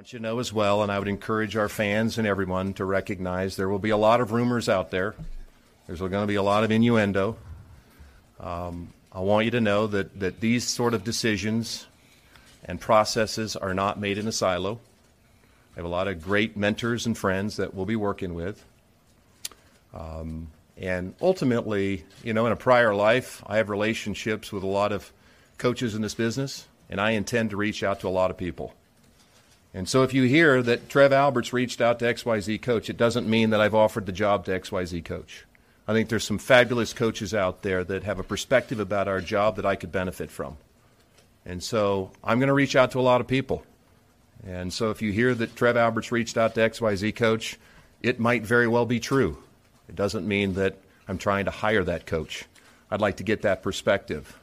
Want you to know as well, and I would encourage our fans and everyone to recognize there will be a lot of rumors out there. There's going to be a lot of innuendo. Um, I want you to know that, that these sort of decisions and processes are not made in a silo. I have a lot of great mentors and friends that we'll be working with. Um, and ultimately, you know, in a prior life, I have relationships with a lot of coaches in this business, and I intend to reach out to a lot of people. And so if you hear that Trev Alberts reached out to XYZ coach, it doesn't mean that I've offered the job to XYZ coach. I think there's some fabulous coaches out there that have a perspective about our job that I could benefit from. And so I'm going to reach out to a lot of people. And so if you hear that Trev Alberts reached out to XYZ coach, it might very well be true. It doesn't mean that I'm trying to hire that coach. I'd like to get that perspective.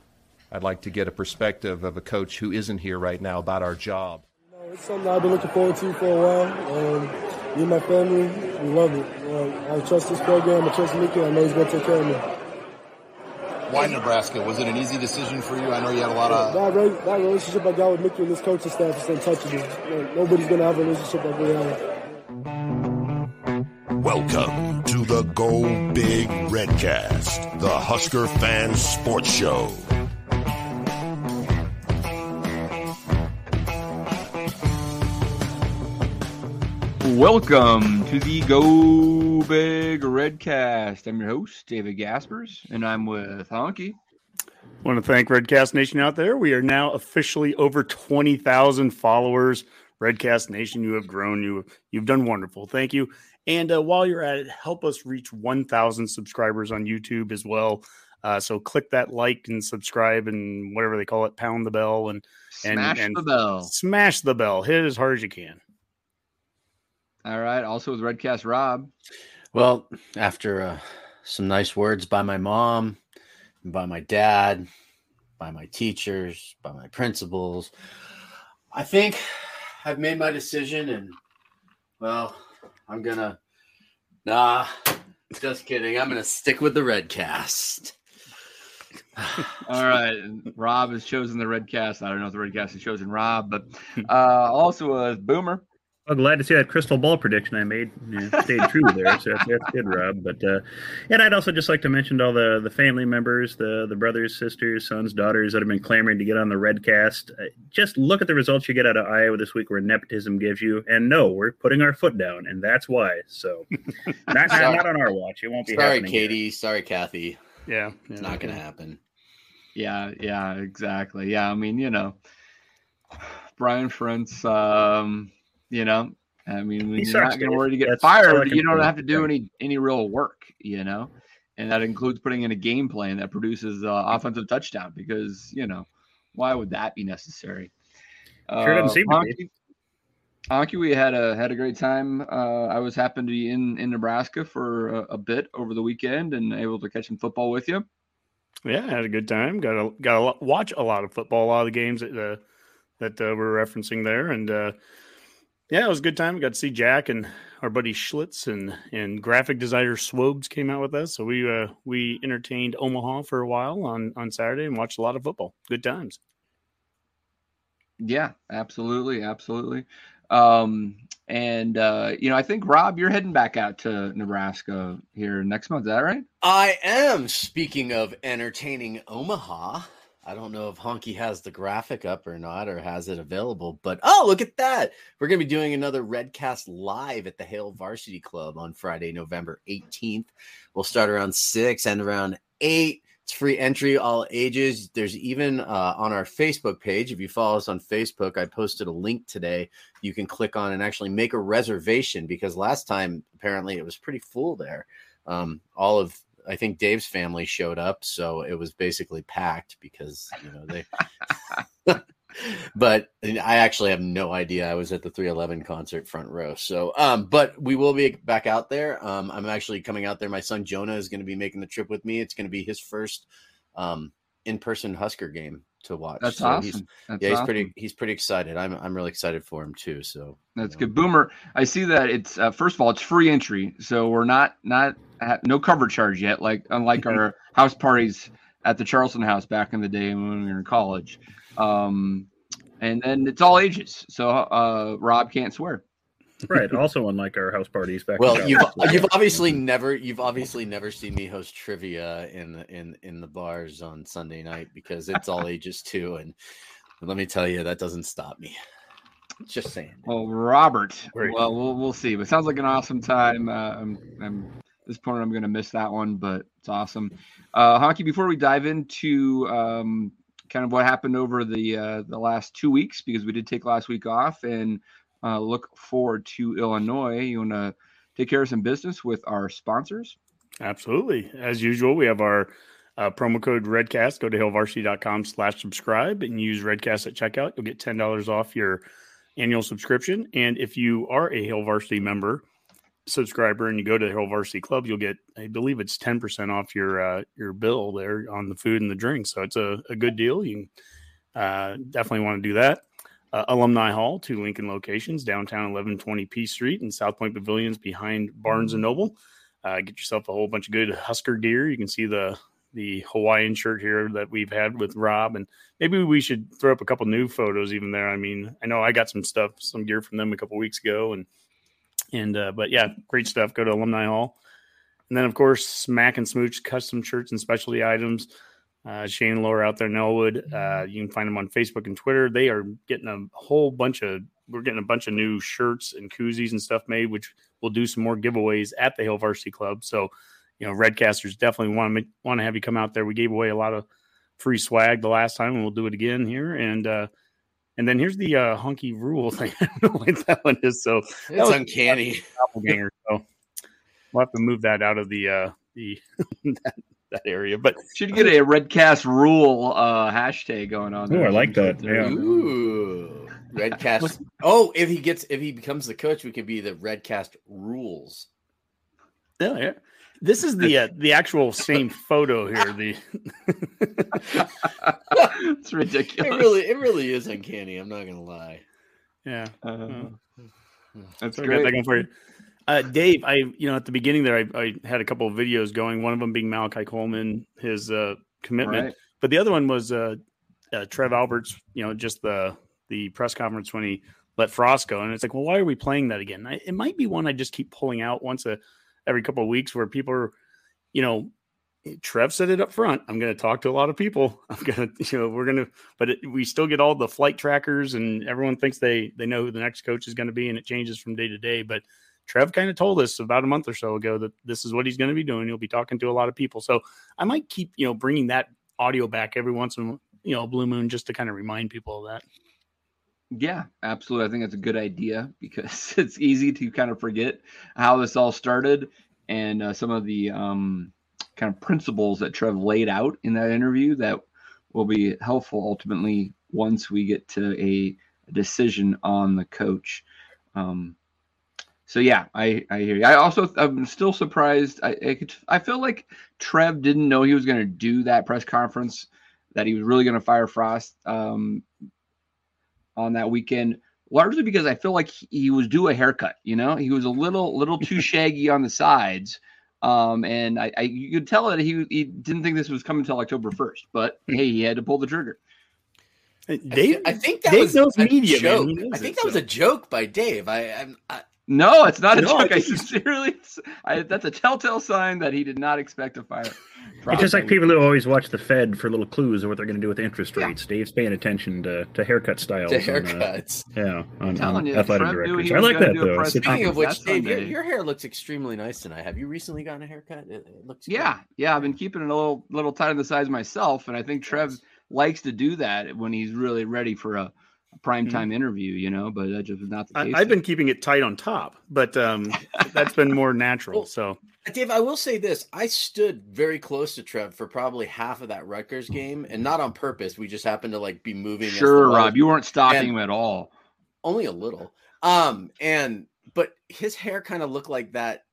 I'd like to get a perspective of a coach who isn't here right now about our job. It's something I've been looking forward to for a while. Um, me and my family, we love it. Uh, I trust this program. I trust Mickey. I know he's going to take care of me. Why Nebraska? Was it an easy decision for you? I know you had a lot of. That, re- that relationship I got with Mickey and this coaching staff is untouchable. Like, nobody's going to have a relationship like we have. Welcome to the Go Big Redcast, the Husker Fan Sports Show. Welcome to the Go Big Redcast. I'm your host, David Gaspers, and I'm with Honky. want to thank Redcast Nation out there. We are now officially over 20,000 followers. Redcast Nation, you have grown. You, you've done wonderful. Thank you. And uh, while you're at it, help us reach 1,000 subscribers on YouTube as well. Uh, so click that like and subscribe and whatever they call it, pound the bell and, and, Smash and the bell. smash the bell. Hit it as hard as you can. All right. Also with Redcast Rob. Well, after uh, some nice words by my mom, by my dad, by my teachers, by my principals, I think I've made my decision and, well, I'm going to, nah, just kidding. I'm going to stick with the Redcast. All right. and Rob has chosen the Redcast. I don't know if the Redcast has chosen Rob, but uh, also with Boomer. Well, glad to see that crystal ball prediction I made you know, stayed true there. So that's, that's good, Rob. But uh, and I'd also just like to mention to all the the family members, the the brothers, sisters, sons, daughters that have been clamoring to get on the Redcast. Uh, just look at the results you get out of Iowa this week, where nepotism gives you. And no, we're putting our foot down, and that's why. So not, not, not on our watch. It won't be. Sorry, happening here. Katie. Sorry, Kathy. Yeah. It's not going to happen. Yeah, yeah, exactly. Yeah, I mean, you know, Brian Ferentz, um, you know, I mean, when He you're not going to worry to get That's all I fired, you don't have to do any any real work, you know, and that includes putting in a game plan that produces uh, offensive touchdown because you know, why would that be necessary? Sure doesn't seem to be. Honky, Honky, we had a had a great time. Uh, I was happened to be in in Nebraska for a, a bit over the weekend and able to catch some football with you. Yeah, I had a good time. Got to got to lo- watch a lot of football, a lot of the games that uh, that uh, we're referencing there, and uh, yeah, it was a good time. We got to see Jack and our buddy Schlitz and and graphic designer Swobes came out with us, so we uh, we entertained Omaha for a while on on Saturday and watched a lot of football. Good times. Yeah, absolutely, absolutely. Um, and uh, you know, I think Rob, you're heading back out to Nebraska here next month. Is that right? I am. Speaking of entertaining Omaha, I don't know if Honky has the graphic up or not, or has it available. But oh, look at that! We're going to be doing another Redcast live at the Hail Varsity Club on Friday, November 18th. We'll start around six, and around eight. It's free entry, all ages. There's even uh, on our Facebook page. If you follow us on Facebook, I posted a link today. You can click on and actually make a reservation because last time apparently it was pretty full there. Um, all of I think Dave's family showed up, so it was basically packed because you know they but I actually have no idea. I was at the 311 concert front row. So, um, but we will be back out there. Um, I'm actually coming out there. My son Jonah is going to be making the trip with me. It's going to be his first um, in-person Husker game to watch. That's so awesome. He's, That's yeah, he's awesome. pretty. He's pretty excited. I'm. I'm really excited for him too. So That's good, Boomer. I see that it's uh, first of all it's free entry, so we're not not no cover charge yet. Like unlike our house parties at the Charleston House back in the day when we were in college. Um, and then it's all ages, so uh, Rob can't swear. Right. Also, unlike our house parties back. in Well, you've you've obviously never you've obviously never seen me host trivia in in in the bars on Sunday night because it's all ages too, and let me tell you that doesn't stop me. Just saying. Well, Robert. Right. Well, we'll we'll see. But it sounds like an awesome time. Uh, I'm, I'm at this point I'm going to miss that one, but it's awesome. Uh, Honky, before we dive into um, kind of what happened over the uh, the last two weeks, because we did take last week off and uh, look forward to Illinois. You want to take care of some business with our sponsors? Absolutely. As usual, we have our uh, promo code REDCAST. Go to hailvarsity.com slash subscribe and use REDCAST at checkout. You'll get $10 off your annual subscription. And if you are a Hail Varsity member, subscriber, and you go to the Hail Varsity Club, you'll get, I believe it's 10% off your uh, your bill there on the food and the drink. So it's a, a good deal. You uh, definitely want to do that. Uh, Alumni Hall, two Lincoln locations, downtown 1120 P Street and Southpointe Pavilions behind Barnes and Noble. Uh, get yourself a whole bunch of good Husker gear. You can see the the Hawaiian shirt here that we've had with Rob, and maybe we should throw up a couple new photos even there. I mean, I know I got some stuff, some gear from them a couple weeks ago, and and uh, but yeah, great stuff. Go to Alumni Hall, and then of course Smack and Smooch custom shirts and specialty items. Uh, Shane and Laura out there in Elwood. Uh, you can find them on Facebook and Twitter. They are getting a whole bunch of we're getting a bunch of new shirts and koozies and stuff made, which we'll do some more giveaways at the Hail Varsity Club. So, you know, Redcasters definitely want to want to have you come out there. We gave away a lot of free swag the last time, and we'll do it again here. And uh, and then here's the uh, Honky Rhule thing. I don't know what that one is. So that It's was uncanny. doppelganger. So we'll have to move that out of the uh, the that, that area. But Should get a Redcast rule uh, hashtag going on. Ooh, there. I like that. Yeah. Ooh, Redcast. Oh, if he gets if he becomes the coach, we could be the Redcast rules. yeah, yeah. This is the uh, the actual same photo here. The it's It ridiculous. really, it really is uncanny. I'm not gonna lie. yeah. Uh, that's So I got that great. for you. Uh, Dave, I you know at the beginning there, I, I had a couple of videos going. One of them being Malachi Coleman, his uh, commitment, Right. but the other one was uh, uh, Trev Alberts. You know, just the the press conference when he let Frost go, and it's like, well, why are we playing that again? I, it might be one I just keep pulling out once a every couple of weeks where people are, you know. Trev said it up front. I'm going to talk to a lot of people. I'm going to, you know, we're going to, but it, we still get all the flight trackers, and everyone thinks they they know who the next coach is going to be, and it changes from day to day. But Trev kind of told us about a month or so ago that this is what he's going to be doing. He'll be talking to a lot of people. So I might keep, you know, bringing that audio back every once in, you know, blue moon just to kind of remind people of that. Yeah, absolutely. I think that's a good idea because it's easy to kind of forget how this all started and uh, some of the um, kind of principles that Trev laid out in that interview that will be helpful ultimately once we get to a, decision on the coach. Um, so yeah, I, I hear you. I also I'm still surprised. I I, could, I feel like Trev didn't know he was going to do that press conference that he was really going to fire Frost. Um, on that weekend, largely because I feel like he, he was due a haircut. You know, he was a little little too shaggy on the sides, um, and I, I you could tell that he he didn't think this was coming until October first. But hey, he had to pull the trigger. Dave, I think that Dave was knows a media, joke. He I think it, that was a joke by Dave. I, I'm, I No, it's not a No, I joke. I think sincerely, I, that's a telltale sign that he did not expect to fire. It's just like people who always watch the Fed for little clues of what they're going to do with interest Yeah. rates. Dave's paying attention to, to haircut styles. the on, uh, haircuts. yeah, on, on you, athletic directors. I like that though. press It's a- Speaking of which, Dave, your, your hair looks extremely nice tonight. Have you recently gotten a haircut? It, it looks good. Yeah, yeah, I've been keeping it a little little tight on the sides myself, and I think Trev likes to do that when he's really ready for a, a prime time interview. You know, but that just was not the case. I, I've been keeping it tight on top, but um, that's been more natural. Well, So Dave, I will say this: I stood very close to Trev for probably half of that Rutgers game, and not on purpose. We just happened to like be moving. Sure, weather- Rob, you weren't stalking and- him at all. only a little. Um, and but his hair kind of looked like that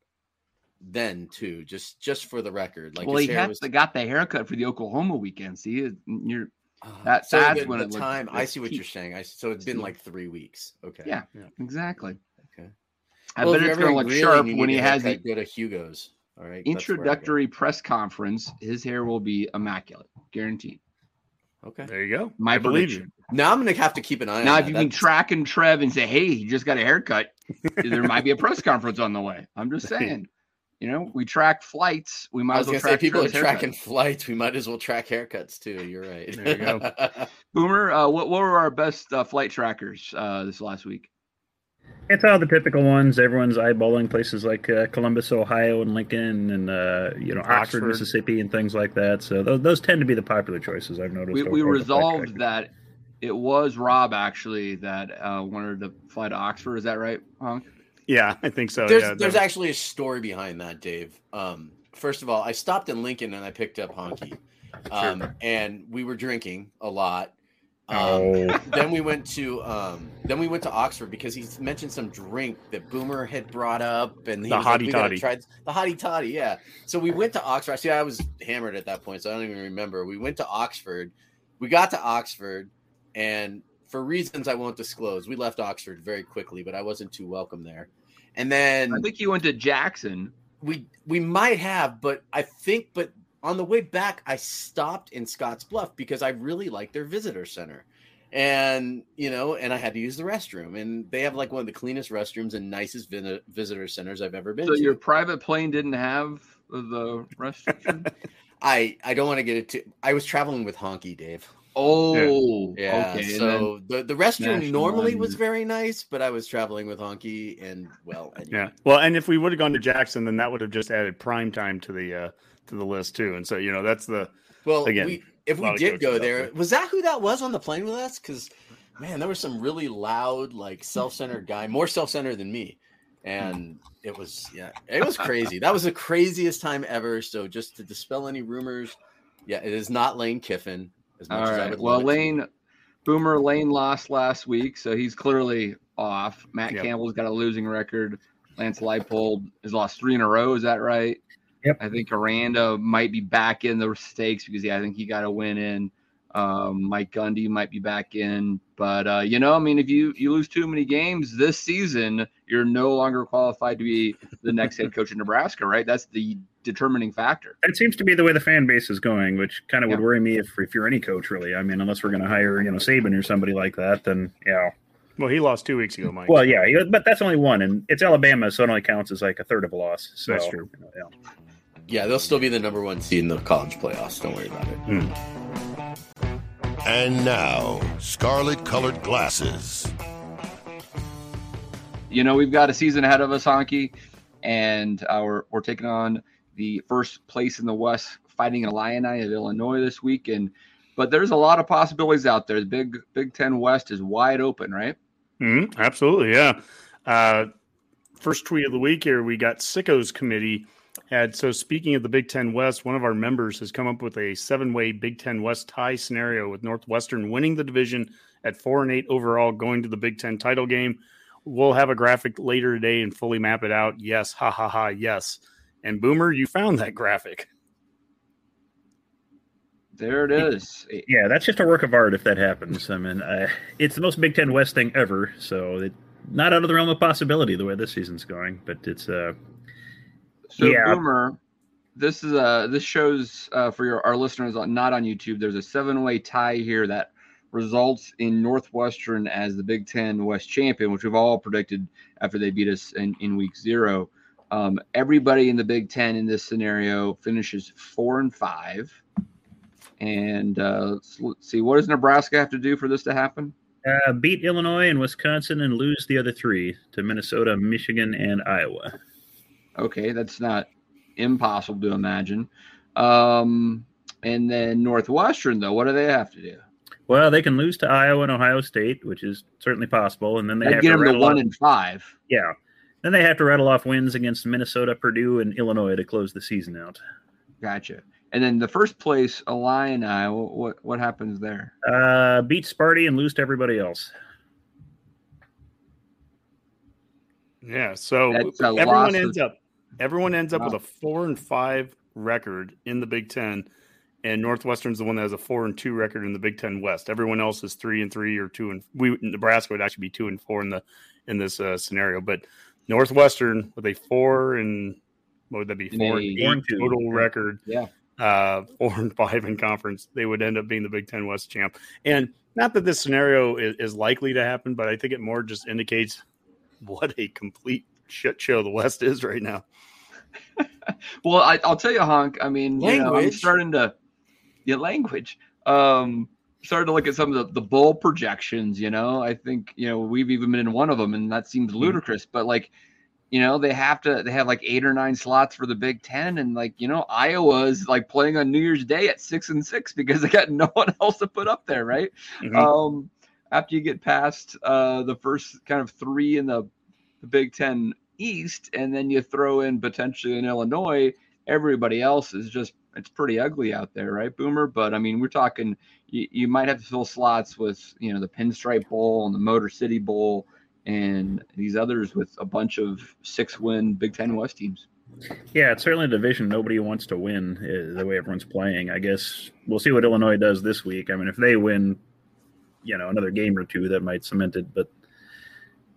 then too. Just just for the record, like well, his he hair had was the, got the haircut for the Oklahoma weekend. See, you're uh, Uh-huh. that- so that's the, when the it looked time. I see what peak. you're saying. I so it's been like three weeks. Okay. yeah, exactly. Okay. I Well, if bet it's going to look Greeley sharp when he has the go to Hugo's. All right. That's where I go. introductory press conference. His hair will be immaculate, guaranteed. Okay. There you go. My I believe prediction. Now I'm gonna have to keep an eye Now, on if that. you can That's- track and Trev and say, "Hey, he just got a haircut," there might be a press conference on the way. I'm just saying. You know, we track flights. We I might was as well gonna say track people are Trev's haircut. tracking flights. We might as well track haircuts too. You're right. There you go. Boomer, uh, what, what were our best uh, flight trackers uh, this last week? It's all the typical ones. Everyone's eyeballing places like uh, Columbus, Ohio, and Lincoln, and uh, you know Oxford, Oxford. Mississippi, and things like that. So those, those tend to be the popular choices. I've noticed. We, we over the flight resolved that it was Rob actually that uh, wanted to fly to Oxford. Is that right, Honk? Yeah, I think so. there's yeah, there's actually a story behind that, Dave. Um, first of all, I stopped in Lincoln and I picked up Honky, um, and we were drinking a lot. Um, Oh. then we went to um, then we went to Oxford because he mentioned some drink that Boomer had brought up, and he The was like, hottie "We toddy." try the hottie toddy." Yeah. So we went to Oxford. See, I was hammered at that point, so I don't even remember. We went to Oxford. We got to Oxford, and for reasons I won't disclose, we left Oxford very quickly. But I wasn't too welcome there. And then I think you went to Jackson. we we might have, but I think but on the way back I stopped in Scotts Bluff because I really like their visitor center. And you know, and I had to use the restroom, and they have like one of the cleanest restrooms and nicest vi- visitor centers I've ever been So to. your private plane didn't have the restroom. I I don't want to get it too. I was traveling with Honky Dave. Oh, Yeah, okay. so the the restroom normally was very nice, but I was traveling with Honky, and well, anyway. Yeah. Well, and if we would have gone to Jackson, then that would have just added prime time to the uh to the list too. And so you know that's the Well, Again, we, if we did go there, there. was that who that was on the plane with us? Because man, there was some really loud, like self-centered guy, more self-centered than me, and it was yeah, it was crazy. that was the craziest time ever. So just to dispel any rumors, yeah, it is not Lane Kiffin. As much All as I would Well, it to. Lane, Boomer Lane lost last week, so he's clearly off. Matt Yep. Campbell's got a losing record. Lance Leipold has lost three in a row. Is that right? Yep. I think Aranda might be back in the stakes because yeah, I think he got a win in. Um, Mike Gundy might be back in, but uh, you know, I mean, if you you lose too many games this season, you're no longer qualified to be the next head coach in Nebraska, right? That's the determining factor. It seems to be the way the fan base is going, which kind of would worry me if, if you're any coach, really. I mean, unless we're going to hire, you know, Saban or somebody like that, then yeah. well, he lost two weeks ago, Mike. Well, yeah, yeah, but that's only one, and it's Alabama, so it only counts as like a third of a loss. So, That's true. you know, yeah. Yeah, they'll still be the number one seed in the college playoffs. Don't worry about it. And now, scarlet colored glasses. you know we've got a season ahead of us, Honky, and our we're taking on the first place in the West, fighting Illini of Illinois this week. And but there's a lot of possibilities out there. The Big Big Ten West is wide open, right? Mhm, absolutely, yeah. Uh, first tweet of the week here, we got Sickos Committee had. So speaking of the Big Ten West, one of our members has come up with a seven-way Big Ten West tie scenario with Northwestern winning the division at four and eight overall, going to the Big Ten title game. We'll have a graphic later today and fully map it out. Yes, ha ha ha, yes. And Boomer, you found that graphic. There it is. Yeah, that's just a work of art if that happens. I mean, uh, it's the most Big Ten West thing ever, so it, not out of the realm of possibility the way this season's going. But it's uh, So Yeah. Boomer, this is uh this shows uh, for your our listeners not on YouTube. There's a seven way tie here that results in Northwestern as the Big Ten West champion, which we've all predicted after they beat us in, in week zero. Um, everybody in the Big Ten in this scenario finishes four and five. And uh, let's, let's see, what does Nebraska have to do for this to happen? uh, beat Illinois and Wisconsin and lose the other three to Minnesota, Michigan, and Iowa. Okay, that's not impossible to imagine. Um, and then Northwestern, though, what do they have to do? Well, they can lose to Iowa and Ohio State, which is certainly possible, and then they They have get to them to one off- and five. Yeah, Then they have to rattle off wins against Minnesota, Purdue, and Illinois to close the season out. Gotcha. And then the first place Illini, what what, what happens there? Uh, beat Sparty and lose to everybody else. Yeah, so That's a loss everyone of- ends up everyone ends up Wow. with a four and five record in the Big Ten, and Northwestern's the one that has a four and two record in the Big Ten West. Everyone else is three and three or two and we Nebraska would actually be two and four in the in this uh, scenario, but Northwestern with a four and what would that be four, and Four eight and two. total record? Yeah. uh, four and five in conference, they would end up being the Big Ten West champ. And not that this scenario is, is likely to happen, but I think it more just indicates what a complete shit show the West is right now. Well, I, I'll tell you, Honk. I mean, you know, I'm Language. starting to yeah, language. Um, starting to look at some of the, the bowl projections. You know, I think you know we've even been in one of them, and that seems Mm-hmm. ludicrous. But like, you know, they have to they have like eight or nine slots for the Big Ten, and like you know, Iowa's like playing on New Year's Day at six and six because they got no one else to put up there, right? Mhm. um, after you get past uh, the first kind of three in the, the Big Ten East, and then you throw in potentially in Illinois, everybody else is just it's pretty ugly out there, right, Boomer? But I mean, we're talking you, you might have to fill slots with you know the Pinstripe Bowl and the Motor City Bowl and these others with a bunch of six-win Big Ten West teams. Yeah, it's certainly a division nobody wants to win uh, the way everyone's playing. I guess we'll see what Illinois does this week. I mean, if they win, you know, another game or two, that might cement it. But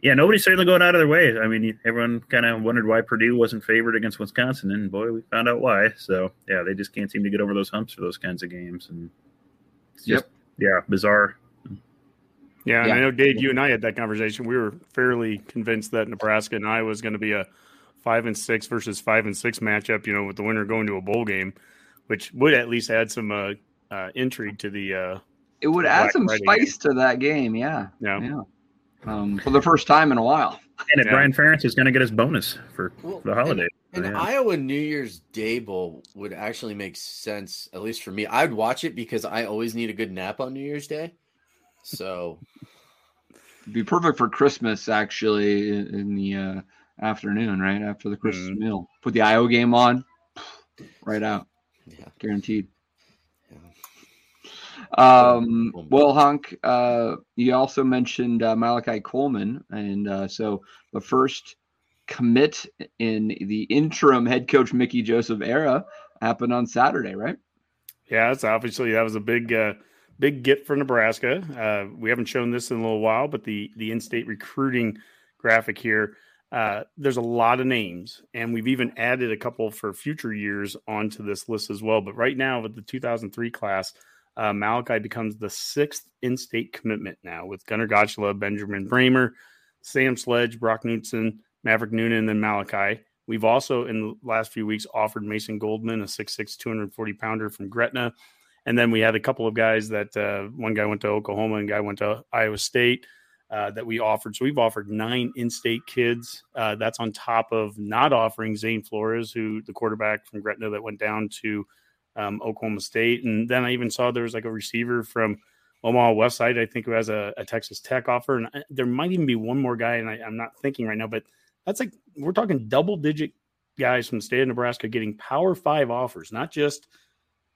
yeah, nobody's certainly going out of their way. I mean, everyone kind of wondered why Purdue wasn't favored against Wisconsin, and boy, we found out why. So yeah, they just can't seem to get over those humps for those kinds of games, and it's just yeah, bizarre. Yeah, and Yeah. I know Dave, you and I had that conversation. We were fairly convinced that Nebraska and Iowa was going to be a five and six versus five and six matchup. You know, with the winner going to a bowl game, which would at least add some uh, uh, intrigue to the. Uh, It would add Black some Friday spice to that game, yeah, yeah. yeah, um, for the first time in a while. And if Yeah. Brian Ferentz is going to get his bonus for Well, the holiday. An Yeah. Iowa New Year's Day Bowl would actually make sense, at least for me. I'd watch it because I always need a good nap on New Year's Day. So It'd be perfect for Christmas, actually, in, in the uh, afternoon, right after the Christmas Mhm. meal. Put the Iowa game on, right out, yeah. guaranteed. Um, well, Hunk, uh, you also mentioned uh, Malachi Coleman, and uh, so the first commit in the interim head coach Mickey Joseph era happened on Saturday, right? Yeah, that's obviously that was a big, uh, big get for Nebraska. Uh, we haven't shown this in a little while, but the the in-state recruiting graphic here, uh, there's a lot of names, and we've even added a couple for future years onto this list as well. But right now, with the 2003 class, uh, Malachi becomes the sixth in-state commitment now with Gunnar Gottula, Benjamin Brahmer, Sam Sledge, Brock Knutson, Maverick Noonan, and then Malachi. We've also, in the last few weeks, offered Mason Goldman, a 6'6, 240 pounder from Gretna. And then we had a couple of guys that uh, one guy went to Oklahoma and guy went to Iowa State uh, that we offered. So we've offered nine in state kids. Uh, that's on top of not offering Zane Flores, who the quarterback from Gretna that went down to um, Oklahoma State. And then I even saw there was like a receiver from Omaha West Side, I think, who has a, a Texas Tech offer. And I, there might even be one more guy, and I, I'm not thinking right now, but that's like we're talking double digit guys from the state of Nebraska getting Power Five offers, not just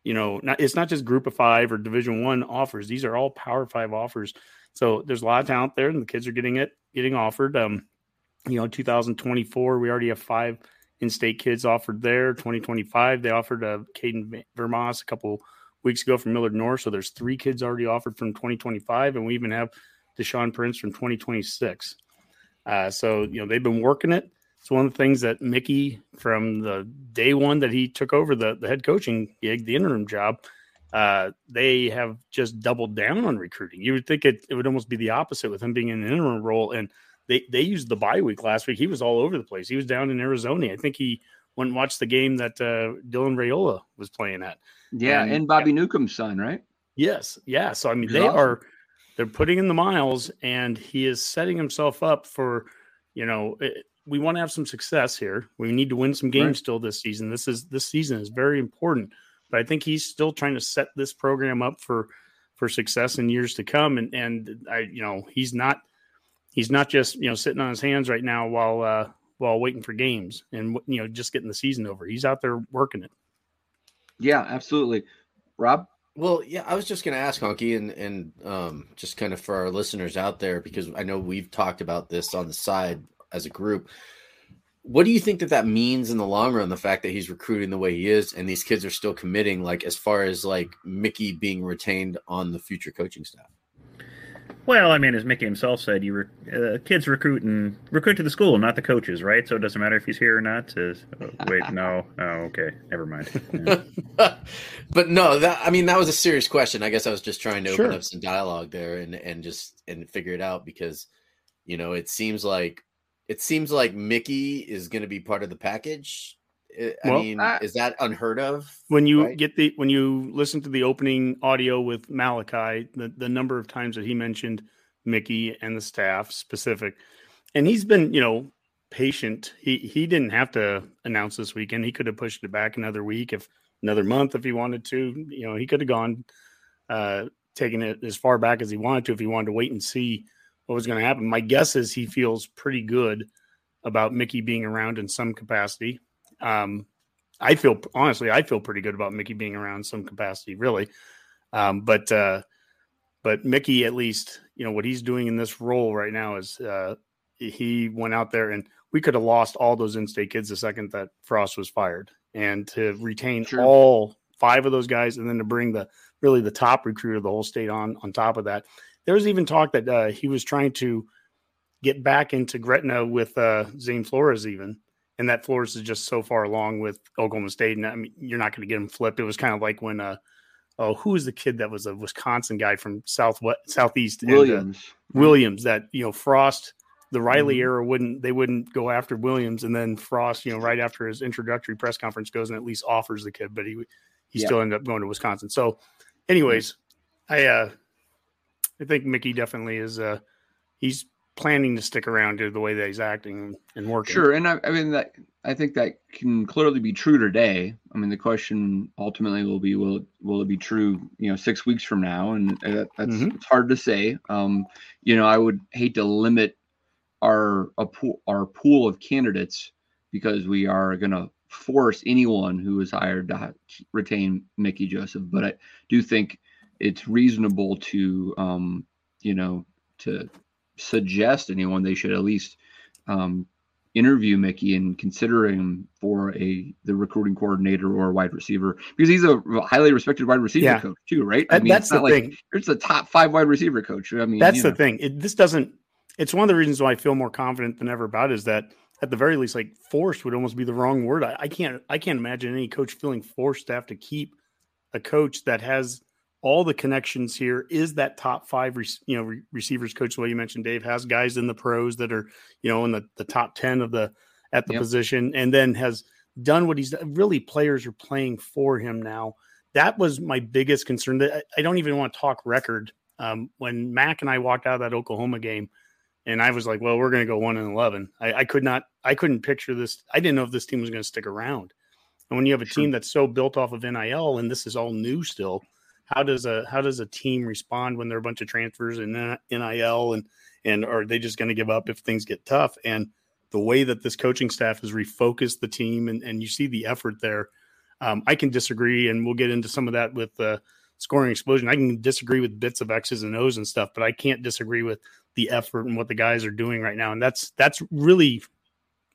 you know, not it's not just Group of Five or Division One offers. These are all Power Five offers. So there's a lot of talent there, and the kids are getting it, getting offered. Um, you know, 2024, we already have five in-state kids offered there. 2025, they offered a Caden Vermas a couple weeks ago from Millard North. So there's three kids already offered from 2025, and we even have Deshaun Prince from 2026. Uh, so you know they've been working it. It's one of the things that Mickey, from the day one that he took over the, the head coaching gig, the interim job, uh, they have just doubled down on recruiting. You would think it, it would almost be the opposite with him being in an interim role. And they, they used the bye week last week. He was all over the place. He was down in Arizona. I think he went and watched the game that uh, Dylan Raiola was playing at. Yeah, And- and Bobby Newcombe's son, right? Yes, yeah. So I mean, they awesome. are they're putting in the miles, and he is setting himself up for, you know, it, we want to have some success here. We need to win some games Right. still this season. This is this season is very important, but I think he's still trying to set this program up for for success in years to come. And and I, you know, he's not he's not just you know sitting on his hands right now while uh, while waiting for games and you know just getting the season over. He's out there working it. Yeah, absolutely. Rob? Well, yeah, I was just going to ask Honky and and um, just kind of for our listeners out there because I know we've talked about this on the side as a group. What do you think that that means in the long run? The fact that he's recruiting the way he is, and these kids are still committing, like as far as like Mickey being retained on the future coaching staff. Well, I mean, as Mickey himself said, you re- uh, kids recruit and recruit to the school, not the coaches, right? So it doesn't matter if he's here or not. oh, wait, no, oh, okay, never mind. Yeah. but no, that I mean, that was a serious question. I guess I was just trying to Sure. open up some dialogue there and and just and figure it out because you know it seems like it seems like Mickey is going to be part of the package. I I Well, mean, I- is that unheard of? when you Right. get the when you listen to the opening audio with Malachi, the the number of times that he mentioned Mickey and the staff specific, and he's been you know patient. He he didn't have to announce this weekend. He could have pushed it back another week if another month if he wanted to. You know, he could have gone uh taking it as far back as he wanted to if he wanted to wait and see what was going to happen. My guess is he feels pretty good about Mickey being around in some capacity. Um, I feel honestly, I feel pretty good about Mickey being around some capacity, really. Um, but uh, but Mickey, at least, you know what he's doing in this role right now is uh, he went out there and we could have lost all those in-state kids the second that Frost was fired, and to retain Sure. all five of those guys, and then to bring the really the top recruit of the whole state on on top of that. There was even talk that uh, he was trying to get back into Gretna with uh, Zane Flores, even and that Flores is just so far along with Oklahoma State, and I mean, you're not going to get him flipped. It was kind of like when, uh, oh, who was the kid that was a Wisconsin guy from southwest southeast and, uh, Williams. Williams that you know Frost, the Riley Mhm. era wouldn't they wouldn't go after Williams, and then Frost, you know, right after his introductory press conference goes and at least offers the kid, but he he Yeah. still ended up going to Wisconsin. So, anyways, I uh, I think Mickey definitely is uh, he's planning to stick around to the way that he's acting and working. Sure, and I, I mean that I think that can clearly be true today. I mean, the question ultimately will be will will it be true? You know, six weeks from now, and uh, that's Mhm. it's hard to say. Um, you know, I would hate to limit our a pool our pool of candidates because we are going to force anyone who is hired to retain Mickey Joseph. But I do think it's reasonable to um, you know to suggest anyone they should at least um, interview Mickey and consider him for a the recruiting coordinator or a wide receiver because he's a highly respected wide receiver Yeah. coach too, right? That- that's it's the like thing. it's a top five wide receiver coach. I mean, That's the know. thing. It, this doesn't. It's one of the reasons why I feel more confident than ever about it is that at the very least, like forced would almost be the wrong word. I, I can't. I can't imagine any coach feeling forced to have to keep a coach that has all the connections here. Is that top five, rec- you know, re- receivers coach? The way you mentioned, Dave has guys in the pros that are, you know, in the the top ten of the at the Yep. position, and then has done what he's. Really, players are playing for him now. That was my biggest concern. That I, I don't even want to talk record. Um, when Mac and I walked out of that Oklahoma game, and I was like, "Well, we're going to go one and 11. I, I could not, I couldn't picture this. I didn't know if this team was going to stick around. And when you have a Sure. team that's so built off of NIL, and this is all new still, how does a how does a team respond when there are a bunch of transfers and NIL, and and are they just going to give up if things get tough? And the way that this coaching staff has refocused the team, and and you see the effort there. Um, I can disagree, and we'll get into some of that with the scoring explosion. I can disagree with bits of X's and O's and stuff, but I can't disagree with the effort and what the guys are doing right now. And that's that's really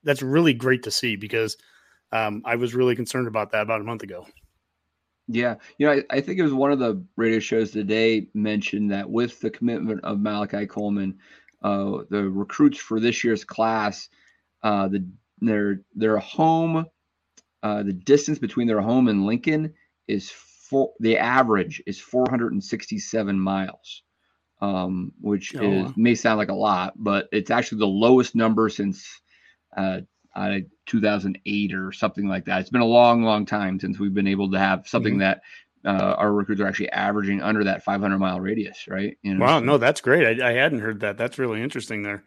that's really great to see because um, I was really concerned about that about a month ago. Yeah, you know, I, I think it was one of the radio shows today mentioned that with the commitment of Malachi Coleman, uh, the recruits for this year's class, uh, the their their home, uh, the distance between their home and Lincoln is four. The average is 467 miles, um, which Oh, is may sound like a lot, but it's actually the lowest number since uh, uh, 2008 or something like that. It's been a long, long time since we've been able to have something Mhm. that uh, our recruits are actually averaging under that 500 mile radius, right? You know, Wow, so- no, that's great. I, I hadn't heard that. That's really interesting there.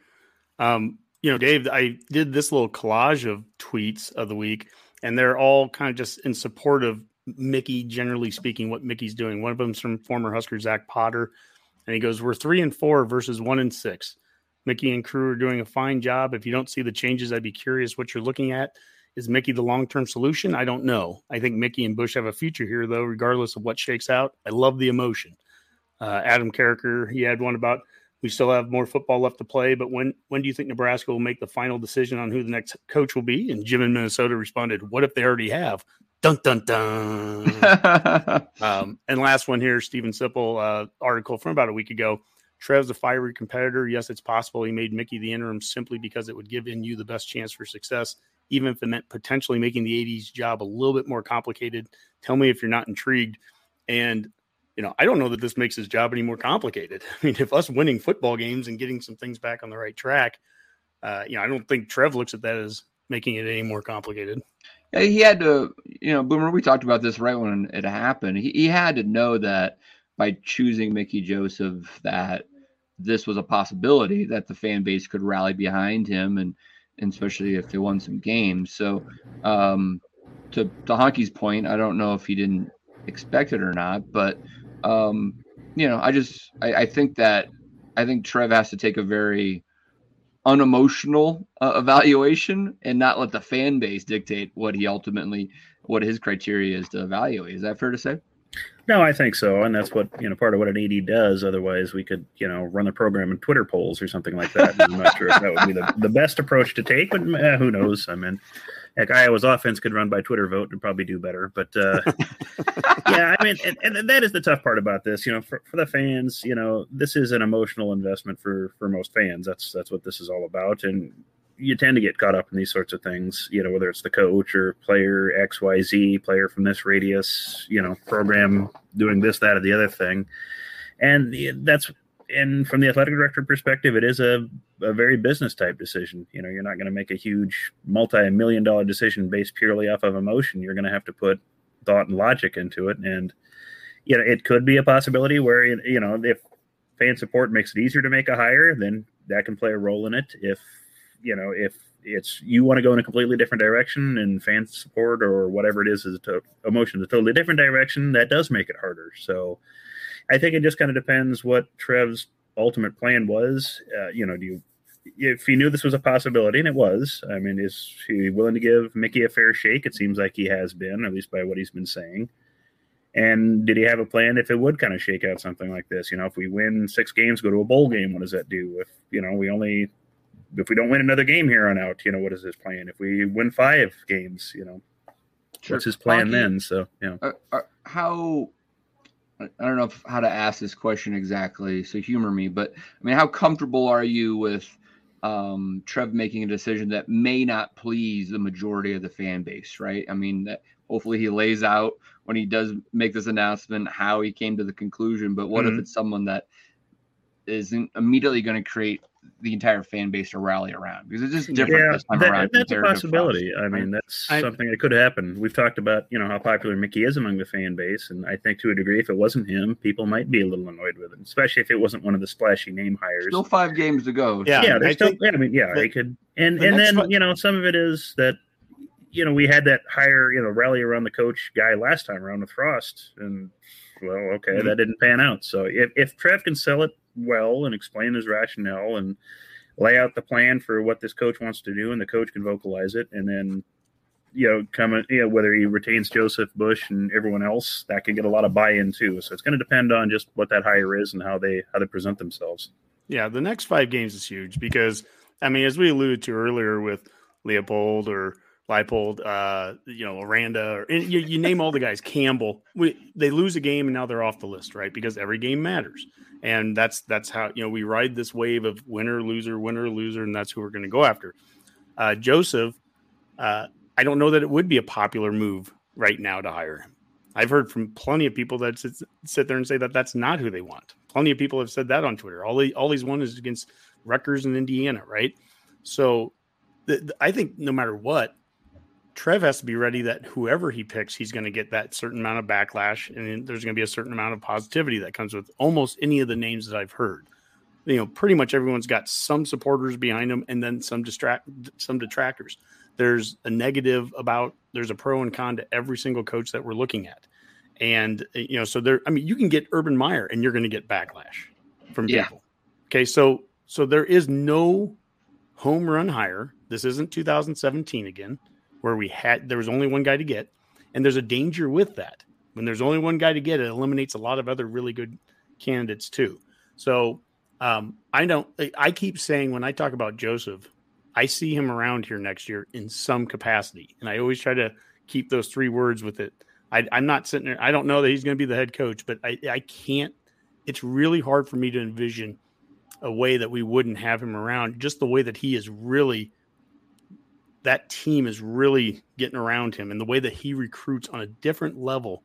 Um, you know, Dave, I did this little collage of tweets of the week, and they're all kind of just in support of Mickey, generally speaking, what Mickey's doing. One of them's from former Husker Zach Potter, and he goes, "We're three and four versus one and six. Mickey and crew are doing a fine job. If you don't see the changes, I'd be curious what you're looking at. Is Mickey the long term solution? I don't know. I think Mickey and Bush have a future here, though, regardless of what shakes out. I love the emotion. Uh, Adam Carriker, he had one about we still have more football left to play, but when when do you think Nebraska will make the final decision on who the next coach will be? And Jim in Minnesota responded, "What if they already have?" Dun dun dun. um, and last one here, Steven Sipple uh, article from about a week ago. Trev's a fiery competitor. Yes, it's possible he made Mickey the interim simply because it would give NU the best chance for success, even if it meant potentially making the AD's job a little bit more complicated. Tell me if you're not intrigued. And you know, I don't know that this makes his job any more complicated. I mean, if us winning football games and getting some things back on the right track, uh, you know, I don't think Trev looks at that as making it any more complicated. Yeah, he had to, you know, Boomer. We talked about this right when it happened. He, he had to know that by choosing Mickey Joseph, that this was a possibility that the fan base could rally behind him, and, and especially if they won some games. So, um, to to Honky's point, I don't know if he didn't expect it or not, but um, you know, I just I, I, think that I think Trev has to take a very unemotional uh, evaluation and not let the fan base dictate what he ultimately what his criteria is to evaluate. Is that fair to say? No, I think so, and that's what you know. Part of what an AD does. Otherwise, we could you know run the program in Twitter polls or something like that. I'm not sure if that would be the, the best approach to take, but eh, who knows? I mean, Heck, Iowa's offense could run by Twitter vote and probably do better. But uh, yeah, I mean, and, and, that is the tough part about this. You know, for, for the fans, you know, this is an emotional investment for for most fans. That's that's what this is all about, and you tend to get caught up in these sorts of things. You know, whether it's the coach or player X Y Z, player from this radius, you know, program doing this, that, or the other thing, and that's and from the athletic director perspective, it is a, a very business type decision. You know, you're not going to make a huge multi million dollar decision based purely off of emotion. You're going to have to put thought and logic into it. And, you know, it could be a possibility where, you know, if fan support makes it easier to make a hire, then that can play a role in it. If, you know, if it's you want to go in a completely different direction and fan support or whatever it is is a to- emotion a totally different direction, that does make it harder. So, I think it just kind of depends what Trev's ultimate plan was. Uh, you know, do you if he knew this was a possibility, and it was, I mean, is he willing to give Mickey a fair shake? It seems like he has been, at least by what he's been saying. And did he have a plan if it would kind of shake out something like this? You know, if we win six games, go to a bowl game, what does that do? If, you know, we only, if we don't win another game here on out, you know, what is his plan? If we win five games, you know, sure. what's his plan then? So, you know. Uh, uh, how I don't know if, how to ask this question exactly, so humor me. But I mean, how comfortable are you with um, Trev making a decision that may not please the majority of the fan base? Right? I mean, that hopefully he lays out when he does make this announcement how he came to the conclusion. But what mm-hmm. if it's someone that isn't immediately going to create the entire fan base to rally around because it's just different yeah, this time that, around. That's a possibility. I mean, that's I, something that could happen. We've talked about you know how popular Mickey is among the fan base, and I think to a degree, if it wasn't him, people might be a little annoyed with him, especially if it wasn't one of the splashy name hires. Still five games to go. Yeah, yeah. There's I still, think, yeah, I mean, yeah, they could, and and then fun. you know some of it is that you know we had that higher you know rally around the coach guy last time around with Frost, and well, okay, mm-hmm. that didn't pan out. So if if Trev can sell it well and explain his rationale and lay out the plan for what this coach wants to do, and the coach can vocalize it, and then you know, come you know, whether he retains Joseph Bush and everyone else, that can get a lot of buy-in too. So it's going to depend on just what that hire is and how they how they present themselves. Yeah, the next five games is huge because I mean, as we alluded to earlier with Leopold or Leipold, uh, you know, Aranda, or you, you, name all the guys, Campbell. We, they lose a game and now they're off the list, right? Because every game matters, and that's that's how you know we ride this wave of winner, loser, winner, loser, and that's who we're going to go after. Uh, Joseph, uh, I don't know that it would be a popular move right now to hire him. I've heard from plenty of people that sit, sit there and say that that's not who they want. Plenty of people have said that on Twitter. All he, all he's won is against Rutgers and Indiana, right? So the, the, I think no matter what, Trev has to be ready that whoever he picks, he's going to get that certain amount of backlash, and there's going to be a certain amount of positivity that comes with almost any of the names that I've heard. You know, pretty much everyone's got some supporters behind them, and then some distract some detractors. There's a negative about there's a pro and con to every single coach that we're looking at, and eh, you know, so there. I mean, you can get Urban Meyer, and you're going to get backlash from yeah. people. Okay, so so there is no home run hire. This isn't 2017 again, where we had there was only one guy to get, and there's a danger with that. When there's only one guy to get, it eliminates a lot of other really good candidates too. So um, I don't. I keep saying when I talk about Joseph, I see him around here next year in some capacity, and I always try to keep those three words with it. I, am not sitting there. I don't know that he's going to be the head coach, but I, I can't. It's really hard for me to envision a way that we wouldn't have him around. Just the way that he is really, that team is really getting around him, and the way that he recruits on a different level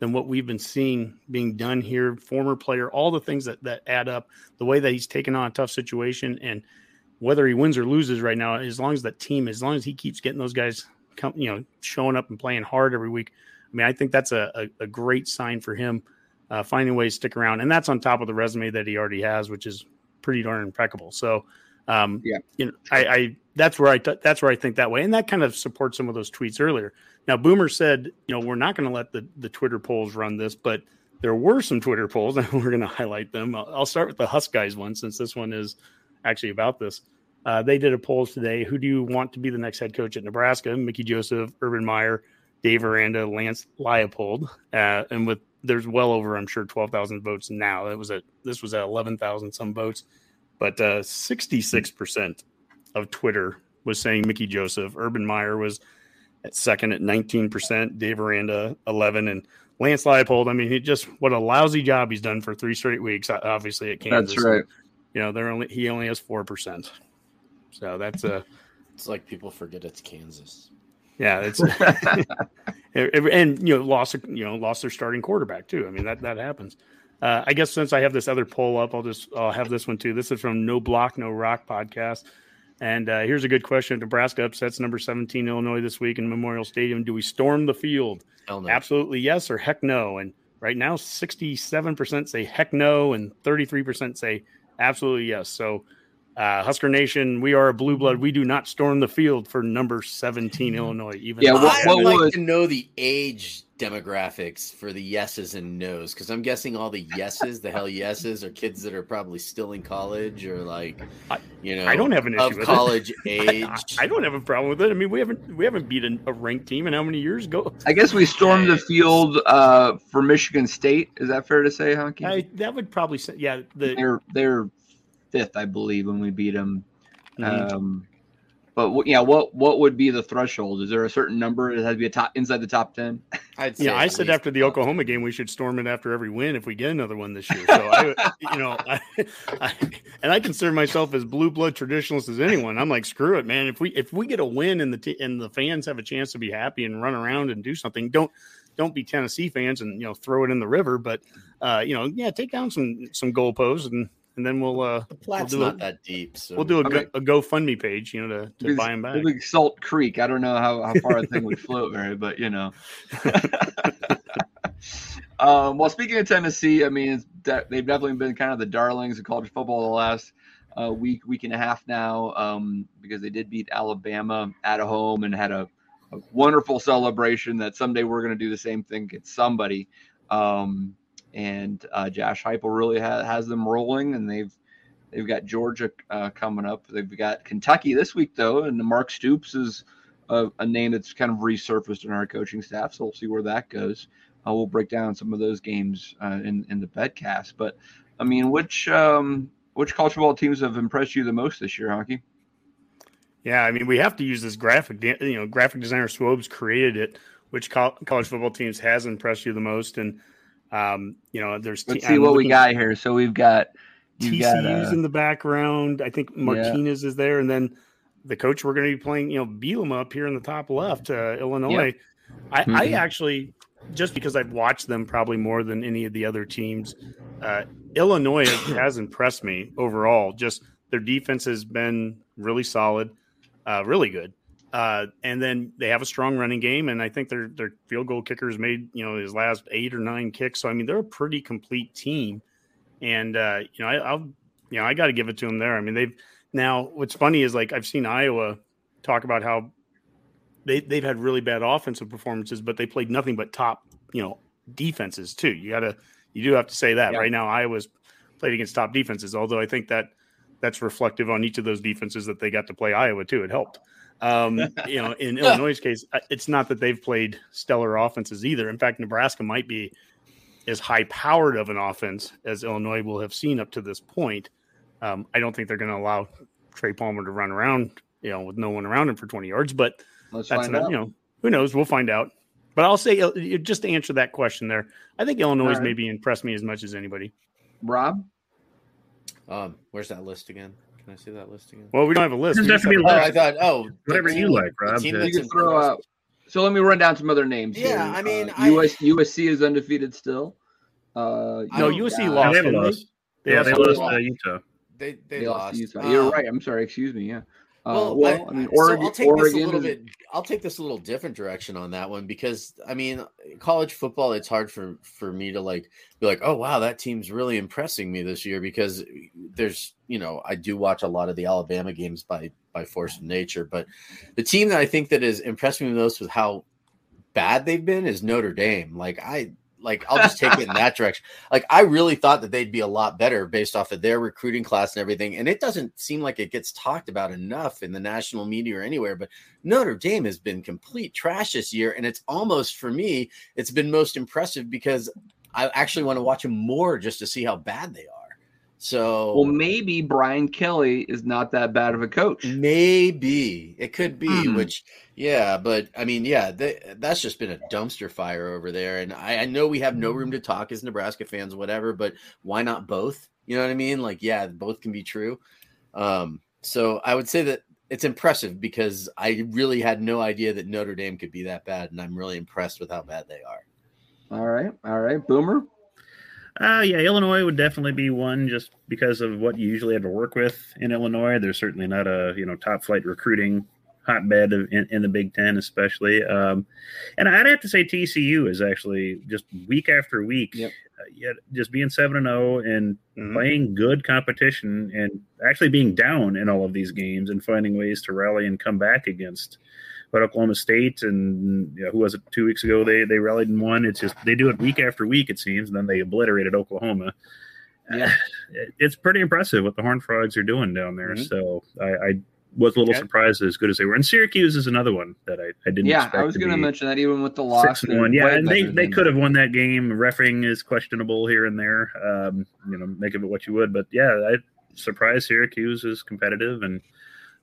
than what we've been seeing being done here. Former player, all the things that that add up. The way that he's taken on a tough situation, and whether he wins or loses right now, as long as that team, as long as he keeps getting those guys, come, you know, showing up and playing hard every week. I mean, I think that's a, a, a great sign for him, uh, finding ways to stick around, and that's on top of the resume that he already has, which is pretty darn impeccable. So, um, yeah, you know, I, I that's where I that's where I think that way, and that kind of supports some of those tweets earlier. Now, Boomer said, you know, we're not going to let the the Twitter polls run this, but there were some Twitter polls, and we're going to highlight them. I'll, I'll start with the Husk guys one, since this one is actually about this. Uh, they did a poll today. Who do you want to be the next head coach at Nebraska? Mickey Joseph, Urban Meyer, Dave Aranda, Lance Leipold, uh, and with there's well over I'm sure twelve thousand votes now. That was at this was at eleven thousand some votes, but uh, sixty six percent of Twitter was saying Mickey Joseph. Urban Meyer was at second at nineteen percent. Dave Aranda eleven, and Lance Leipold. I mean, he just what a lousy job he's done for three straight weeks. Obviously at Kansas. That's right. You know, they're only he only has four percent. So that's a. It's like people forget it's Kansas. Yeah, it's and you know lost you know lost their starting quarterback too. I mean that that happens. Uh, I guess since I have this other poll up, I'll just I'll have this one too. This is from No Block No Rock podcast, and uh, here's a good question: Nebraska upsets number 17 Illinois this week in Memorial Stadium. Do we storm the field? No. Absolutely yes or heck no. And right now, 67% say heck no, and 33% say absolutely yes. So uh, Husker Nation, we are a blue blood. We do not storm the field for number 17 Illinois. Even yeah, what, what I'd like to know the age demographics for the yeses and nos because I'm guessing all the yeses, the hell yeses, are kids that are probably still in college or like, you know, I don't have an issue of with college it. age. I, I, don't have a problem with it. I mean, we haven't we haven't beaten a ranked team in how many years ago? I guess we stormed the field uh, for Michigan State. Is that fair to say, Honky? I, that would probably say, yeah. The, they're they're fifth, I believe, when we beat them. Mm-hmm. Um, but yeah, what what would be the threshold? Is there a certain number? It has to be a top inside the top ten. I'd yeah, I said after the Oklahoma game, we should storm it after every win if we get another one this year. So I, you know, I, I, and I consider myself as blue blood traditionalist as anyone. I'm like, screw it, man. If we if we get a win and the t- and the fans have a chance to be happy and run around and do something, don't don't be Tennessee fans and you know throw it in the river. But uh, you know, yeah, take down some some goalposts and and then we'll uh the Platte's we'll not a, that deep. So. We'll do a, okay. go, a GoFundMe page, you know, to, to buy them back. Big Salt Creek. I don't know how, how far a thing would float, right? But you know. um, well, speaking of Tennessee, I mean, de- they've definitely been kind of the darlings of college football the last uh, week, week and a half now, um, because they did beat Alabama at home and had a, a wonderful celebration. That someday we're going to do the same thing against somebody. Um, and uh, Josh Heupel really ha- has them rolling, and they've they've got Georgia uh, coming up. They've got Kentucky this week though, and Mark Stoops is a, a, name that's kind of resurfaced in our coaching staff. So we'll see where that goes. Uh, we'll break down some of those games uh, in in the Betcast. But I mean, which um, which college football teams have impressed you the most this year, Honky? Yeah, I mean, we have to use this graphic. You know, graphic designer Swobes created it. Which college football teams has impressed you the most? And um, you know, there's. Let's see I'm what we got here. So we've got TCU's got, uh, in the background. I think Martinez yeah. is there, and then the coach we're going to be playing. You know, Bielema up here in the top left, uh, Illinois. I, mm-hmm. I actually just because I've watched them probably more than any of the other teams. Uh, Illinois has impressed me overall. Just their defense has been really solid, uh, really good. Uh, and then they have a strong running game, and I think their their field goal kickers made you know his last eight or nine kicks. So I mean, they're a pretty complete team. And uh, you know, I, I'll you know I got to give it to them there. I mean, they've now what's funny is like I've seen Iowa talk about how they they've had really bad offensive performances, but they played nothing but top you know defenses too. You got to you do have to say that yeah. right now Iowa's played against top defenses. Although I think that that's reflective on each of those defenses that they got to play Iowa too. It helped. Um, you know, in Illinois' case, uh, it's not that they've played stellar offenses either. In fact, Nebraska might be as high powered of an offense as Illinois will have seen up to this point. Um, I don't think they're going to allow Trey Palmer to run around, you know, with no one around him for 20 yards, but Let's that's find not, out. you know, who knows? We'll find out. But I'll say, uh, just to answer that question there, I think Illinois All right. maybe impressed me as much as anybody. Rob, Um, where's that list again? Can I see that list again? Well, we don't have a list. Doesn't have to be have a a- Oh, I thought. Oh, the Whatever you like, Rob. team You that's you can throw out. So let me run down some other names. Yeah, here. I mean, Uh, I- US, USC is undefeated still. Uh, No, USC yeah. lost. Yeah, they lost. They Yeah, they lost lost. to Utah. They they, they lost lost. to Utah. You're Um, right. I'm sorry. Excuse me. Yeah. Uh, Well, well, I, mean, so Oregon. I'll take this a little bit. I'll take this a little different direction on that one because I mean, college football. It's hard for for me to like be like, oh wow, that team's really impressing me this year because there's you know I do watch a lot of the Alabama games by by force of nature, but the team that I think that is impressing me the most with how bad they've been is Notre Dame. Like I like I'll just take it in that direction. Like I really thought that they'd be a lot better based off of their recruiting class and everything. And it doesn't seem like it gets talked about enough in the national media or anywhere. But Notre Dame has been complete trash this year. And it's almost for me, it's been most impressive because I actually want to watch them more just to see how bad they are. So Well, maybe Brian Kelly is not that bad of a coach. Maybe it could be, Hmm. which yeah, but I mean, yeah, they, that's just been a dumpster fire over there. And I, I know we have no room to talk as Nebraska fans, whatever, but why not both? You know what I mean? Like, yeah, both can be true. Um, so I would say that it's impressive because I really had no idea that Notre Dame could be that bad, and I'm really impressed with how bad they are. All right. All right. Boomer. Uh, yeah, Illinois would definitely be one just because of what you usually have to work with in Illinois. There's certainly not a you know top flight recruiting hotbed of- in, in the Big Ten, especially. Um, and I'd have to say TCU is actually just week after week, Yep. uh, yet just being seven and zero and Mhm. playing good competition and actually being down in all of these games and finding ways to rally and come back against. But Oklahoma State and you know, who was it two weeks ago? They they rallied and won. It's just they do it week after week. It seems, and then they obliterated Oklahoma. Yeah. It- it's pretty impressive what the Horned Frogs are doing down there. Mhm. So I, I was a little Yeah. surprised as good as they were. And Syracuse is another one that I, I didn't. Yeah, I was going to mention that even with the loss. Six and one, yeah, and they, they could have won that game. Refing is questionable here and there. Um, you know, make of it what you would, but yeah, I surprised Syracuse is competitive and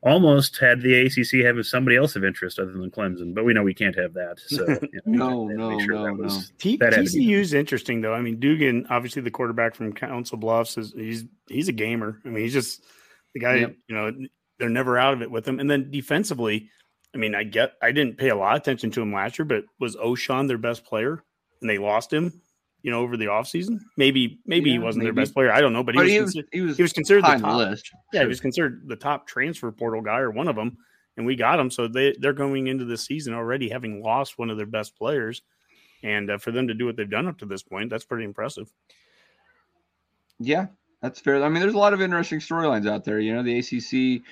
almost had the ACC having somebody else of interest other than Clemson, but we know we can't have that. So you know, No, we had to no, sure no, that was- T- That had to be- TCU is interesting though. I mean, Duggan, obviously the quarterback from Council Bluffs, is he's he's a gamer. I mean, he's just the guy. Yep. You know, they're never out of it with him. And then defensively, I mean, I get I didn't pay a lot of attention to him last year, but was Ochaun their best player, and they lost him. You know, over the offseason? maybe maybe he wasn't their best player. I don't know, but he But was, he was, he was, he was considered the on the top. list. Yeah, he was considered the top transfer portal guy or one of them, and we got him. So they they're going into this season already having lost one of their best players, and uh, for them to do what they've done up to this point, that's pretty impressive. Yeah, that's fair. I mean, there's a lot of interesting storylines out there. You know, the ACC,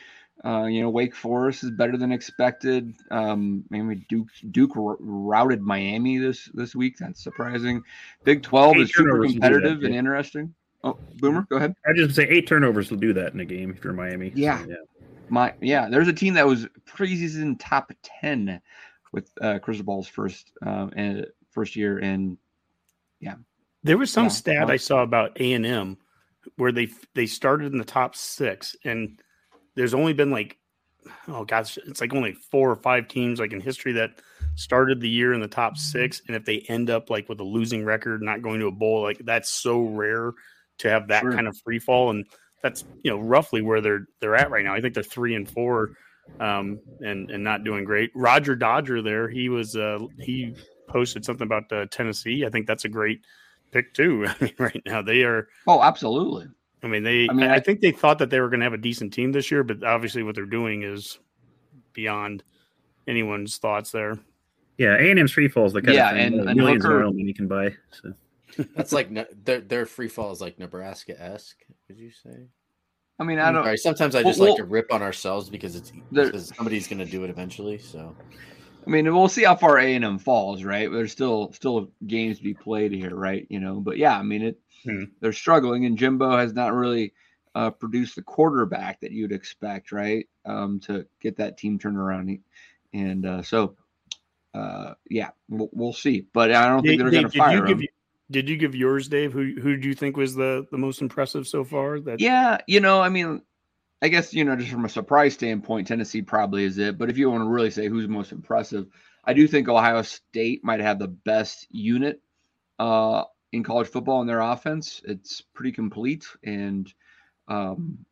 uh, you know, Wake Forest is better than expected. Um, I mean, Duke Duke r- routed Miami this this week. That's surprising. Big Twelve Eight is super turnovers that, competitive and interesting. Oh, Boomer, go ahead. I just say eight turnovers will do that in a game if you're Miami. So, Yeah. My yeah, there's a team that was preseason top ten with uh, Cristobal's first uh, and first year, and yeah, There was some Yeah, stat well- I saw about A and M where they they started in the top six, and there's only been like oh gosh, it's like only four or five teams like in history that started the year in the top six, and if they end up like with a losing record, not going to a bowl, like that's so rare to have that Sure. kind of free fall, and that's you know roughly where they're they're at right now. I think they're three and four, um, and and not doing great. Roger Dodger there, he was uh he posted something about uh, Tennessee. I think that's a great pick too. I mean, right now they are. oh, absolutely. I mean, they. I I, mean, I, I- think they thought that they were going to have a decent team this year, but obviously what they're doing is beyond anyone's thoughts there. Yeah, A and M's free falls the kind Yeah, of thing and- and millions Hooker- of money you can buy. So. That's like their their free fall is like Nebraska esque. Would you say? I mean, I mm, don't. Sorry, sometimes I Well- just like well- to rip on ourselves because it's because somebody's going to do it eventually. So I mean, we'll see how far A and M falls, right? There's still still games to be played here, right? You know, but yeah, I mean, it Hmm. they're struggling, and Jimbo has not really uh, produce the quarterback that you'd expect, right? Um, to get that team turned around. And uh, so, uh, yeah, we'll, we'll, see. But I don't think they're going to fire him. You, did you give yours, Dave? Who who do you think was the the most impressive so far? That yeah, you know, I mean, I guess you know, just from a surprise standpoint, Tennessee probably is it. But if you want to really say who's most impressive, I do think Ohio State might have the best unit uh, in college football in their offense. It's pretty complete and um,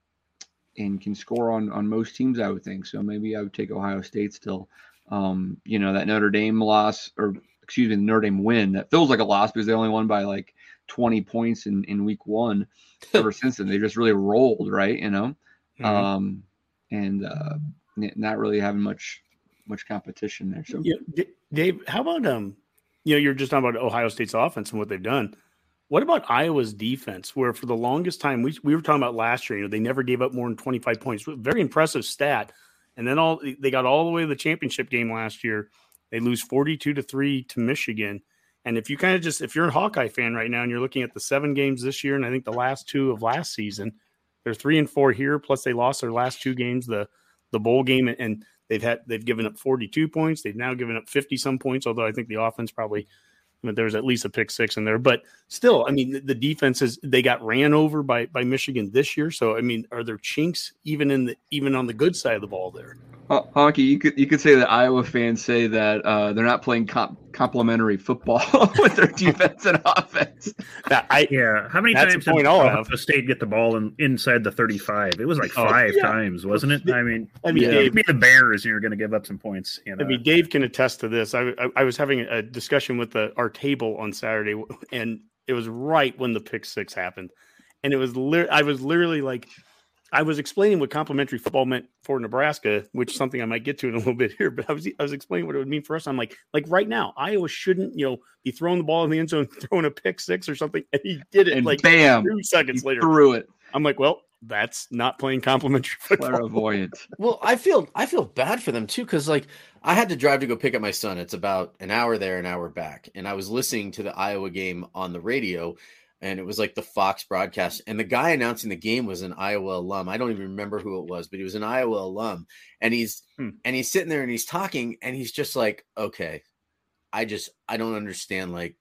and can score on on most teams. I would think so. Maybe I would take Ohio State still. Um, you know that Notre Dame loss or excuse me, the Notre Dame win that feels like a loss because they only won by like 20 points in, in week one. Ever since then, they just really rolled, right? You know, mm-hmm. um, and uh, not really having much much competition there. So, yeah, Dave, how about um, you know, you're just talking about Ohio State's offense and what they've done. What about Iowa's defense? Where for the longest time we we were talking about last year, you know, they never gave up more than 25 points. Very impressive stat. And then all they got all the way to the championship game last year they lose 42 to 3 to Michigan. And if you kind of just if you're a Hawkeye fan right now and you're looking at the seven games this year and I think the last two of last season, they're 3 and 4 here plus they lost their last two games the the bowl game and they've had they've given up 42 points. They've now given up 50 some points although I think the offense probably but there was at least a pick six in there. But still, I mean, the, the defenses they got ran over by by Michigan this year. So I mean, are there chinks even in the even on the good side of the ball there? Uh, Honky, you could you could say that Iowa fans say that uh, they're not playing comp- complementary football with their defense and offense. That, I, yeah, how many times did Ohio State get the ball in, inside the thirty-five? It was like oh, five yeah. times, wasn't it? I mean, I mean, yeah. Dave, be the Bears, and you're going to give up some points. You know? I mean, Dave can attest to this. I, I, I was having a discussion with the, our table on Saturday, and it was right when the pick six happened, and it was li- I was literally like I was explaining what complementary football meant for Nebraska, which is something I might get to in a little bit here. But I was I was explaining what it would mean for us. I'm like, like right now, Iowa shouldn't you know be throwing the ball in the end zone, throwing a pick six or something, and he did it. And like bam, two seconds later, threw it. I'm like, well, that's not playing complementary football. Clairvoyant. well, I feel I feel bad for them too because like I had to drive to go pick up my son. It's about an hour there, an hour back, and I was listening to the Iowa game on the radio and it was like the Fox broadcast. And the guy announcing the game was an Iowa alum. I don't even remember who it was, but he was an Iowa alum. And he's hmm. and he's sitting there and he's talking, and he's just like, okay, I just I don't understand. Like,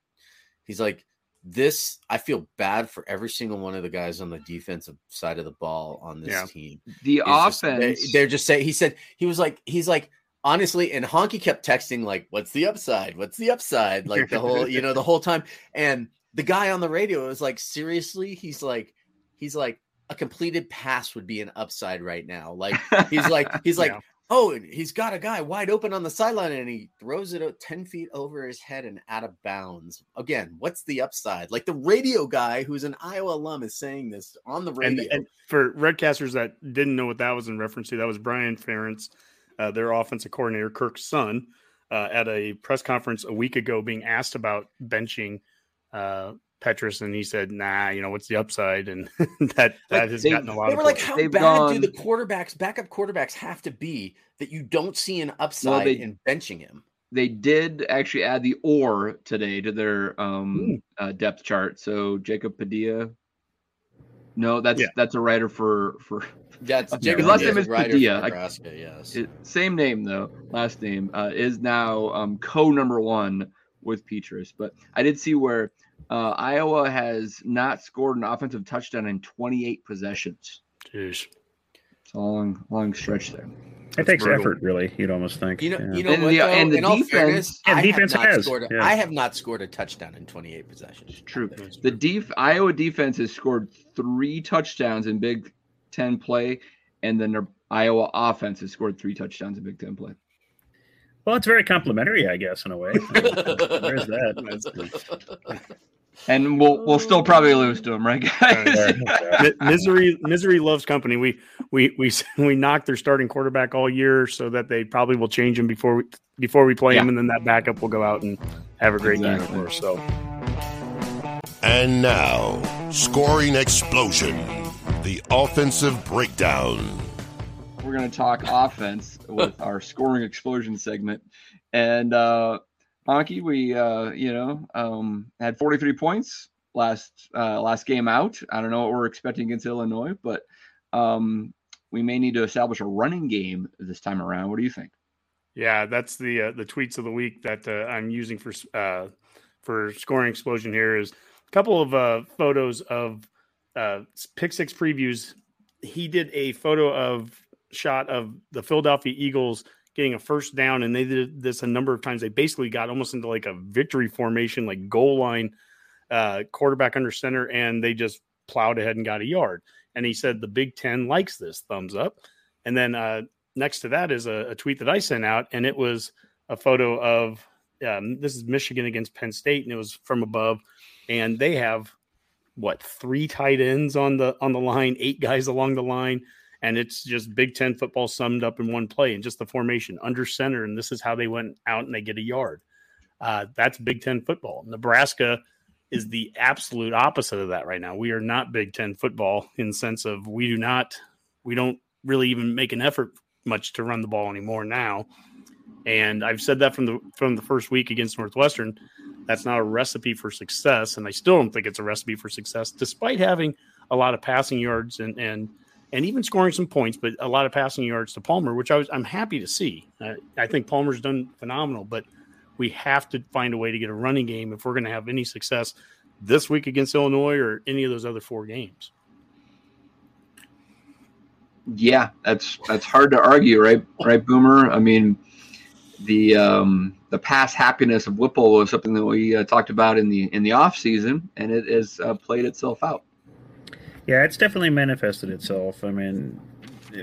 he's like, this I feel bad for every single one of the guys on the defensive side of the ball on this yeah. team. The it's offense, just, they, they're just saying. He said he was like he's like honestly and honky kept texting like what's the upside what's the upside like the whole you know the whole time and the guy on the radio was like, seriously, he's like, he's like, a completed pass would be an upside right now. Like he's like, he's like, yeah. oh, he's got a guy wide open on the sideline and he throws it out 10 feet over his head and out of bounds. Again, what's the upside? Like the radio guy who's an Iowa alum is saying this on the radio. And, and for Redcasters that didn't know what that was in reference to, that was Brian Ferentz, uh, their offensive coordinator, Kirk's son, uh, at a press conference a week ago being asked about benching – uh, Petras, and he said, "Nah, you know what's the upside?" And that that has they, gotten a lot. Of they were like, "How bad gone... do the quarterbacks, backup quarterbacks, have to be that you don't see an upside well, they, in benching him?" They did actually add the or today to their um, uh, depth chart. So Jacob Padilla. No, that's yeah. that's a writer for for. That's Jacob last name is Padilla. Nebraska, yes. It, same name though. Last name uh, is now um, co number one with Petras, But I did see where uh, Iowa has not scored an offensive touchdown in 28 possessions. Jeez. It's a long, long stretch there. It takes brutal. effort, really. You'd almost think. You know, yeah. you know and what, the, though, and the defense, fairness, and defense has. A, yeah. I have not scored a touchdown in 28 possessions. It's true. The def, Iowa defense has scored three touchdowns in Big Ten play, and the Iowa offense has scored three touchdowns in Big Ten play. Well, it's very complimentary, I guess, in a way. There's that. and we'll we'll still oh. probably lose to them, right, guys? misery misery loves company. We we we we knocked their starting quarterback all year, so that they probably will change him before we before we play yeah. him, and then that backup will go out and have a great exactly. game for us. So. And now, scoring explosion, the offensive breakdown we're going to talk offense with our scoring explosion segment. And uh Honky, we uh, you know, um had 43 points last uh, last game out. I don't know what we're expecting against Illinois, but um, we may need to establish a running game this time around. What do you think? Yeah, that's the uh, the tweets of the week that uh, I'm using for uh, for scoring explosion. Here is a couple of uh, photos of uh, pick six previews. He did a photo of shot of the Philadelphia Eagles getting a first down, and they did this a number of times. They basically got almost into like a victory formation, like goal line, uh, quarterback under center, and they just plowed ahead and got a yard. And he said the Big Ten likes this. Thumbs up. And then uh, next to that is a, a, tweet that I sent out, and it was a photo of um, this is Michigan against Penn State, and it was from above, and they have what three tight ends on the on the line, eight guys along the line, and it's just Big Ten football summed up in one play and just the formation under center, and this is how they went out and they get a yard. Uh, that's Big Ten football. Nebraska is the absolute opposite of that right now. We are not Big Ten football in the sense of we do not we don't really even make an effort much to run the ball anymore now. And I've said that from the from the first week against Northwestern. That's not a recipe for success, and I still don't think it's a recipe for success, despite having a lot of passing yards and and and even scoring some points, but a lot of passing yards to Palmer, which I was I'm happy to see. I think Palmer's done phenomenal, but we have to find a way to get a running game if we're going to have any success this week against Illinois or any of those other four games. Yeah, that's that's hard to argue, right? Right, Boomer. I mean, the um, the past happiness of Whipple was something that we uh, talked about in the in the off season, and it has uh, played itself out. Yeah, it's definitely manifested itself. I mean,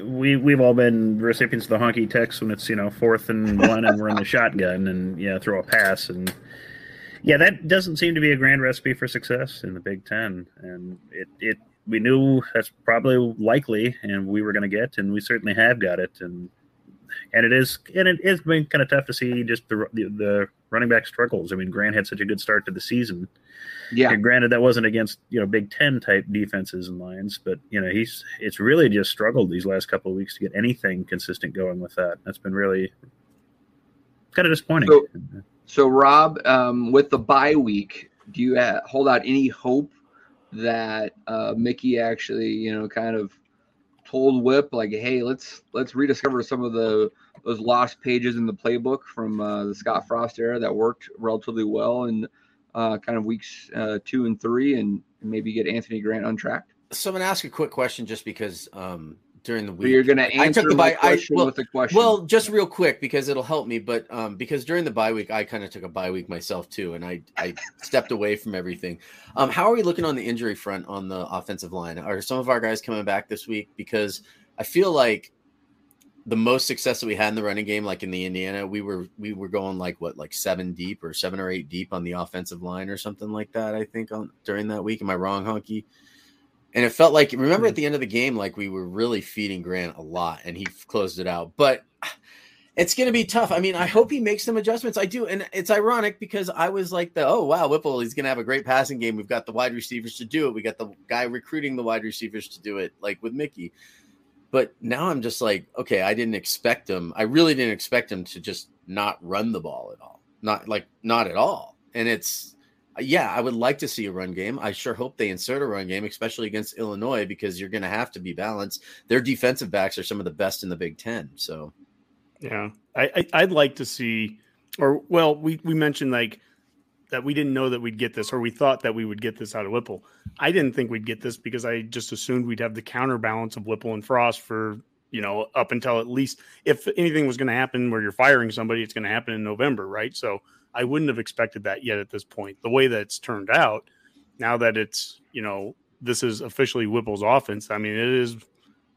we we've all been recipients of the honky text when it's you know fourth and one and we're in the shotgun and yeah throw a pass and yeah that doesn't seem to be a grand recipe for success in the Big Ten and it it we knew that's probably likely and we were going to get and we certainly have got it and and it is and it has been kind of tough to see just the, the, the running back struggles. I mean, Grant had such a good start to the season. Yeah. And granted, that wasn't against you know Big Ten type defenses and lines, but you know he's it's really just struggled these last couple of weeks to get anything consistent going with that. That's been really kind of disappointing. So, so Rob, um, with the bye week, do you uh, hold out any hope that uh, Mickey actually, you know, kind of told Whip like, "Hey, let's let's rediscover some of the those lost pages in the playbook from uh, the Scott Frost era that worked relatively well in uh, kind of weeks uh, two and three, and maybe get Anthony Grant untracked." So I'm gonna ask a quick question, just because um, during the week. you're going to answer the bye, question I, well, with a question. Well, just real quick because it'll help me. But um, because during the bye week, I kind of took a bye week myself too, and I I stepped away from everything. Um, how are we looking on the injury front on the offensive line? Are some of our guys coming back this week? Because I feel like the most success that we had in the running game, like in the Indiana, we were we were going like what, like seven deep or seven or eight deep on the offensive line or something like that. I think on during that week. Am I wrong, Honky? And it felt like remember at hmm. the end of the game, like we were really feeding Grant a lot, and he closed it out. But it's going to be tough. I mean, I hope he makes some adjustments. I do, and it's ironic because I was like, the oh wow, Whipple, he's going to have a great passing game. We've got the wide receivers to do it. We got the guy recruiting the wide receivers to do it, like with Mickey. But now I'm just like, okay, I didn't expect him. I really didn't expect him to just not run the ball at all, not like not at all. And it's yeah, I would like to see a run game. I sure hope they insert a run game, especially against Illinois, because you're going to have to be balanced. Their defensive backs are some of the best in the Big Ten. So, yeah, I, I would like to see, or well, we we mentioned like that we didn't know that we'd get this, or we thought that we would get this out of Whipple. I didn't think we'd get this because I just assumed we'd have the counterbalance of Whipple and Frost for you know up until at least if anything was going to happen where you're firing somebody, it's going to happen in November, right? So I wouldn't have expected that yet at this point. The way that it's turned out, now that it's, you know, this is officially Whipple's offense. I mean, it is,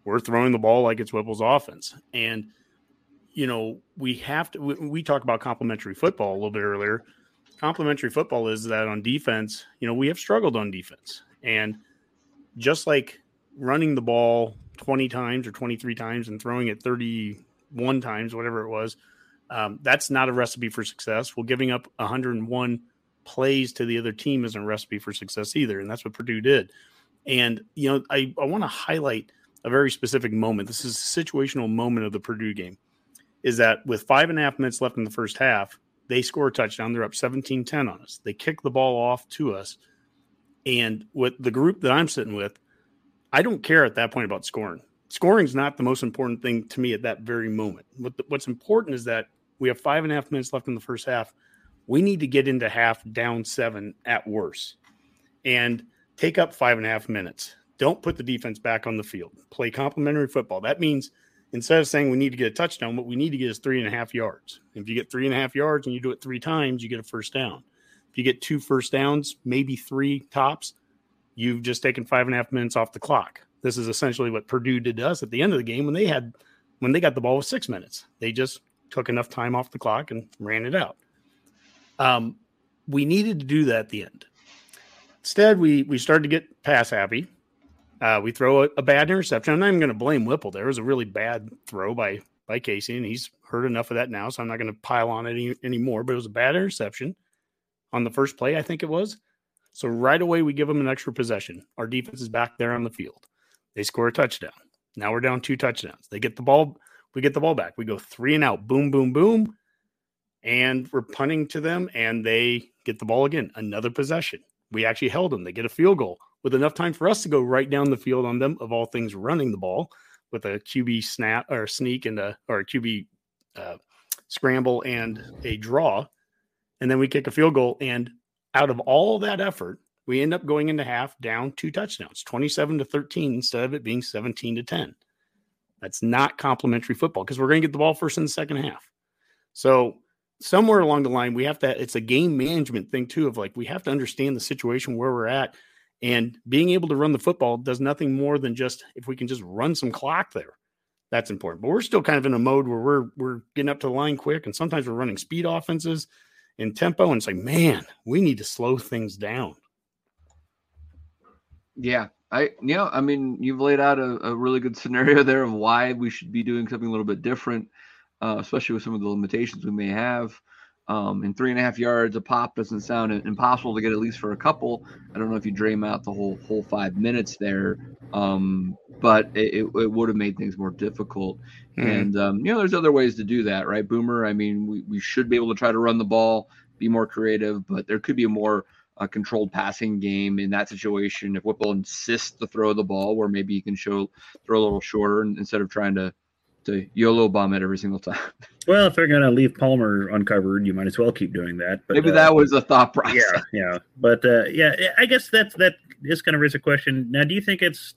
we're throwing the ball like it's Whipple's offense. And, you know, we have to, we, we talked about complementary football a little bit earlier. Complementary football is that on defense, you know, we have struggled on defense. And just like running the ball 20 times or 23 times and throwing it 31 times, whatever it was, um, that's not a recipe for success. Well, giving up 101 plays to the other team isn't a recipe for success either. And that's what Purdue did. And, you know, I, I want to highlight a very specific moment. This is a situational moment of the Purdue game is that with five and a half minutes left in the first half, they score a touchdown. They're up 17 10 on us. They kick the ball off to us. And with the group that I'm sitting with, I don't care at that point about scoring. Scoring is not the most important thing to me at that very moment. What the, what's important is that we have five and a half minutes left in the first half. We need to get into half down seven at worst and take up five and a half minutes. Don't put the defense back on the field. Play complementary football. That means instead of saying we need to get a touchdown, what we need to get is three and a half yards. If you get three and a half yards and you do it three times, you get a first down. If you get two first downs, maybe three tops, you've just taken five and a half minutes off the clock. This is essentially what Purdue did to us at the end of the game when they had when they got the ball with six minutes. They just took enough time off the clock and ran it out. Um, we needed to do that at the end. Instead, we we started to get pass happy. Uh, we throw a, a, bad interception. I'm not even going to blame Whipple. There was a really bad throw by by Casey, and he's heard enough of that now, so I'm not going to pile on it any, anymore. But it was a bad interception on the first play, I think it was. So right away, we give them an extra possession. Our defense is back there on the field. They score a touchdown. Now we're down two touchdowns. They get the ball. We get the ball back. We go three and out. Boom, boom, boom. And we're punting to them, and they get the ball again. Another possession. We actually held them. They get a field goal with enough time for us to go right down the field on them, of all things, running the ball with a QB snap or sneak and a or a QB uh, scramble and a draw. And then we kick a field goal. And out of all that effort, we end up going into half down two touchdowns, 27 to 13, instead of it being 17 to 10. That's not complementary football because we're going to get the ball first in the second half. So somewhere along the line, we have to, it's a game management thing too, of like, we have to understand the situation where we're at. And being able to run the football does nothing more than just, if we can just run some clock there, that's important. But we're still kind of in a mode where we're, we're getting up to the line quick. And sometimes we're running speed offenses in tempo and it's like, man, we need to slow things down. Yeah, I yeah, I mean, you've laid out a, a, really good scenario there of why we should be doing something a little bit different, uh, especially with some of the limitations we may have. Um, in three and a half yards, a pop doesn't sound impossible to get at least for a couple. I don't know if you dream out the whole whole five minutes there, um, but it, it, would have made things more difficult. Mm-hmm. And um, you know, there's other ways to do that, right, Boomer? I mean, we, we should be able to try to run the ball, be more creative, but there could be a more a controlled passing game in that situation. If Whipple insists to throw the ball, where maybe you can show throw a little shorter instead of trying to to YOLO bomb it every single time. Well, if they're going to leave Palmer uncovered, you might as well keep doing that. But, maybe uh, that was a thought process. Yeah, yeah, but uh, yeah, I guess that's that is going to raise a question. Now, do you think it's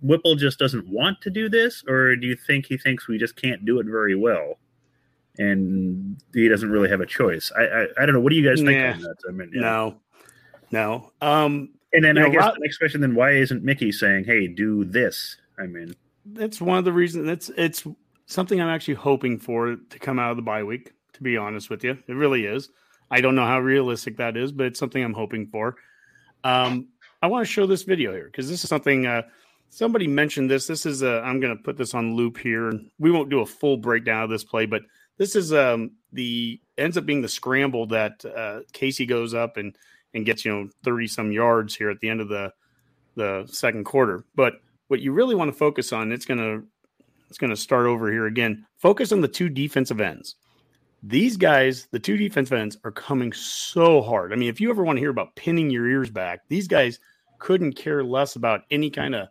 Whipple just doesn't want to do this, or do you think he thinks we just can't do it very well? and he doesn't really have a choice. I I, I don't know. What do you guys think nah, on that? I mean, yeah. No, no. Um, and then I know, guess Rob, the next question then why isn't Mickey saying, "Hey, do this"? I mean, that's one of the reasons. That's it's something I'm actually hoping for to come out of the bye week. To be honest with you, it really is. I don't know how realistic that is, but it's something I'm hoping for. Um, I want to show this video here because this is something uh, somebody mentioned. This. This is. I'm going to put this on loop here, we won't do a full breakdown of this play, but this is um, the ends up being the scramble that uh, Casey goes up and and gets you know 30 some yards here at the end of the the second quarter. But what you really want to focus on, it's gonna it's gonna start over here again. Focus on the two defensive ends. These guys, the two defensive ends, are coming so hard. I mean, if you ever want to hear about pinning your ears back, these guys couldn't care less about any kind of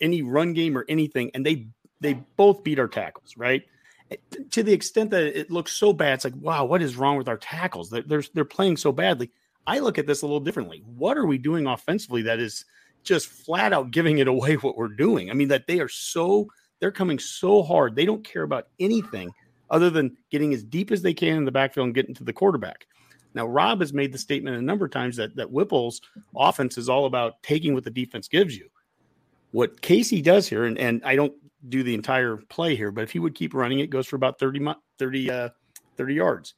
any run game or anything, and they they both beat our tackles, right? Eh, to the extent that it looks so bad, it's like, wow, what is wrong with our tackles? They're they're, they're playing so badly. I look at this a little differently. What are we doing offensively that is just flat out giving it away what we're doing? I mean, that they are so, they're coming so hard. They don't care about anything other than getting as deep as they can in the backfield and getting to the quarterback. Now, Rob has made the statement a number of times that, that Whipple's offense is all about taking what the defense gives you. What Casey does here, and, and I don't do the entire play here, but if he would keep running, it goes for about 30, 30, uh, 30 yards.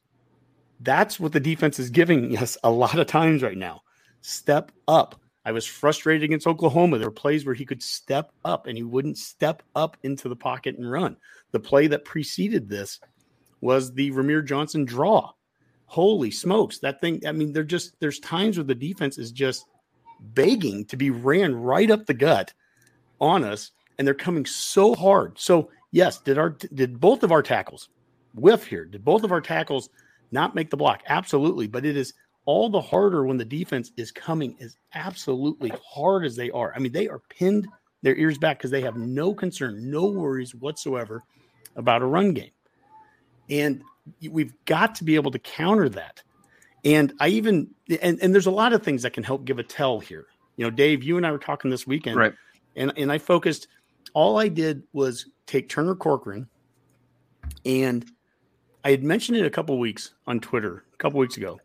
That's what the defense is giving us a lot of times right now. Step up. I was frustrated against Oklahoma. There were plays where he could step up and he wouldn't step up into the pocket and run. The play that preceded this was the Rahmir Johnson draw. Holy smokes. That thing, I mean, they're just, there's times where the defense is just begging to be ran right up the gut on us and they're coming so hard. So, yes, did our, did both of our tackles whiff here? Did both of our tackles not make the block. Absolutely. But it is all the harder when the defense is coming as absolutely hard as they are. I mean, they are pinned their ears back because they have no concern, no worries whatsoever about a run game. And we've got to be able to counter that. And I even and, and there's a lot of things that can help give a tell here. You know, Dave, you and I were talking this weekend, right? And and I focused. All I did was take Turner Corcoran, and I had mentioned it a couple weeks on Twitter a couple weeks ago.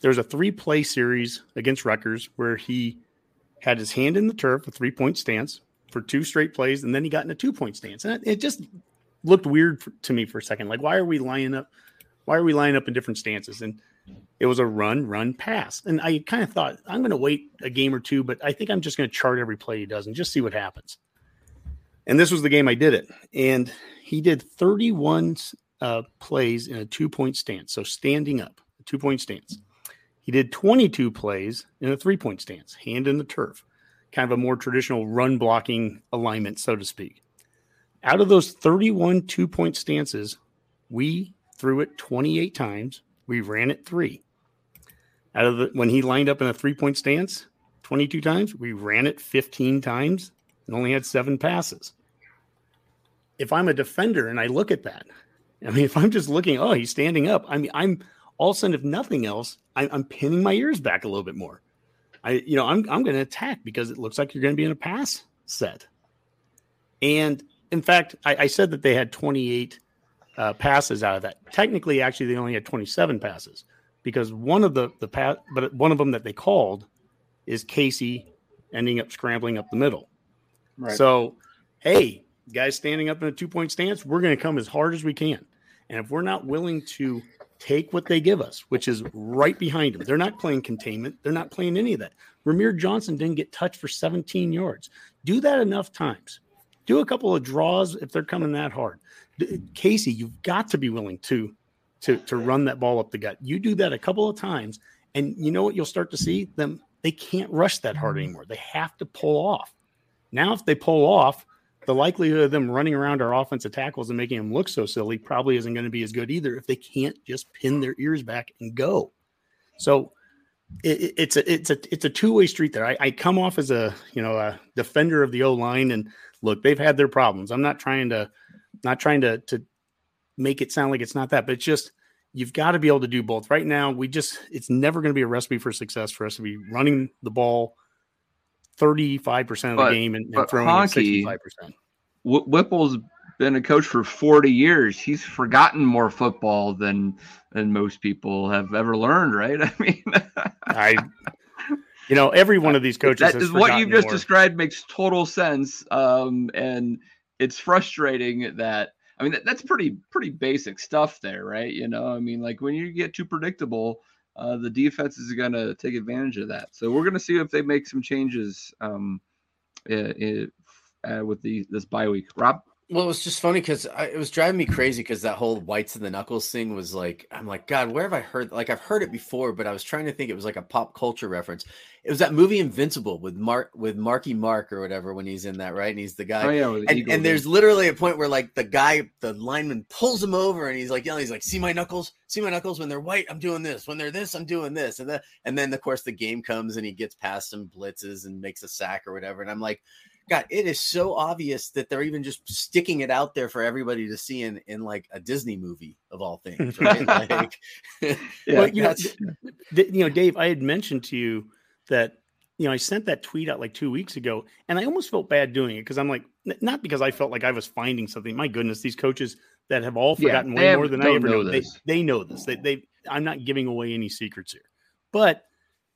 There's a three play series against Rutgers where he had his hand in the turf, a three point stance for two straight plays, and then he got in a two point stance, and it just looked weird for, to me for a second. Like, why are we lining up? Why are we lining up in different stances? And it was a run, run, pass. And I kind of thought, I'm going to wait a game or two, but I think I'm just going to chart every play he does and just see what happens. And this was the game I did it. And he did 31 uh, plays in a two point stance. So standing up, two point stance. He did 22 plays in a three point stance, hand in the turf, kind of a more traditional run blocking alignment, so to speak. Out of those 31 two point stances, we threw it 28 times we ran it three. Out of the when he lined up in a three point stance 22 times, we ran it 15 times and only had seven passes. If I'm a defender and I look at that, I mean, if I'm just looking, oh, he's standing up. I mean, I'm all of a sudden, if nothing else, I'm, I'm pinning my ears back a little bit more. I, you know, I'm I'm going to attack because it looks like you're going to be in a pass set. And in fact, I, I said that they had 28 uh, passes out of that. Technically, actually, they only had 27 passes because one of the the pass, but one of them that they called is Casey ending up scrambling up the middle. Right. So, hey, guys standing up in a two point stance, we're going to come as hard as we can. And if we're not willing to take what they give us, which is right behind them, they're not playing containment, they're not playing any of that. Rahmir Johnson didn't get touched for 17 yards. Do that enough times. Do a couple of draws if they're coming that hard. Casey, you've got to be willing to to to run that ball up the gut. You do that a couple of times, and you know what you'll start to see them. They can't rush that hard anymore. They have to pull off. Now, if they pull off, the likelihood of them running around our offensive tackles and making them look so silly probably isn't going to be as good either. If they can't just pin their ears back and go, so it, it's a it's a it's a two way street there. I, I come off as a you know a defender of the O line, and look, they've had their problems. I'm not trying to not trying to to make it sound like it's not that, but it's just you've got to be able to do both. Right now, we just it's never going to be a recipe for success for us to be running the ball 35% of but, the game and, and throwing Honky, 65%. Whipple's been a coach for 40 years. He's forgotten more football than than most people have ever learned, right? I mean, I you know, every one of these coaches that is what you've just more. described makes total sense. Um, and it's frustrating that I mean that, that's pretty pretty basic stuff there, right? You know, I mean, like when you get too predictable, uh, the defense is going to take advantage of that. So we're going to see if they make some changes um, it, uh, with the this bye week. Rob. Well, it was just funny because it was driving me crazy because that whole whites and the knuckles thing was like, I'm like, God, where have I heard? Like, I've heard it before, but I was trying to think it was like a pop culture reference. It was that movie Invincible with Mark with Marky Mark or whatever when he's in that, right? And he's the guy. Oh yeah, the and, and there's literally a point where like the guy, the lineman pulls him over and he's like yelling, he's like, "See my knuckles? See my knuckles? When they're white, I'm doing this. When they're this, I'm doing this." And then and then of course the game comes and he gets past some blitzes and makes a sack or whatever. And I'm like, God, it is so obvious that they're even just sticking it out there for everybody to see in in like a Disney movie of all things, right? like, yeah, well, you know, you know, Dave, I had mentioned to you that you know I sent that tweet out like two weeks ago, and I almost felt bad doing it because I'm like, not because I felt like I was finding something. My goodness, these coaches that have all forgotten yeah, way more than I ever know. They they know this. They they I'm not giving away any secrets here, but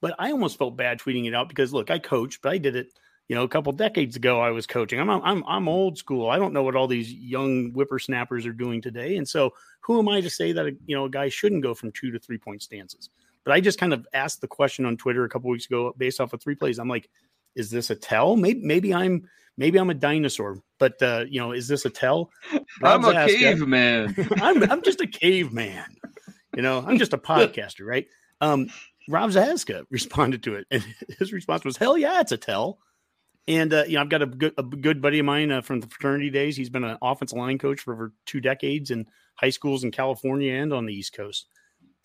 but I almost felt bad tweeting it out because look, I coach, but I did it you know, a couple decades ago, I was coaching. I'm I'm I'm old school. I don't know what all these young whippersnappers are doing today, and so who am I to say that a, you know a guy shouldn't go from two to three point stances? But I just kind of asked the question on Twitter a couple weeks ago based off of three plays. I'm like, is this a tell? Maybe maybe I'm maybe I'm a dinosaur, but uh, you know, is this a tell? I'm a caveman. I'm I'm just a caveman. You know, I'm just a podcaster, right? Um, Rob Zatechka responded to it, and his response was, "Hell yeah, it's a tell." And uh, you know, I've got a good a good buddy of mine uh, from the fraternity days. He's been an offensive line coach for over two decades in high schools in California and on the East Coast.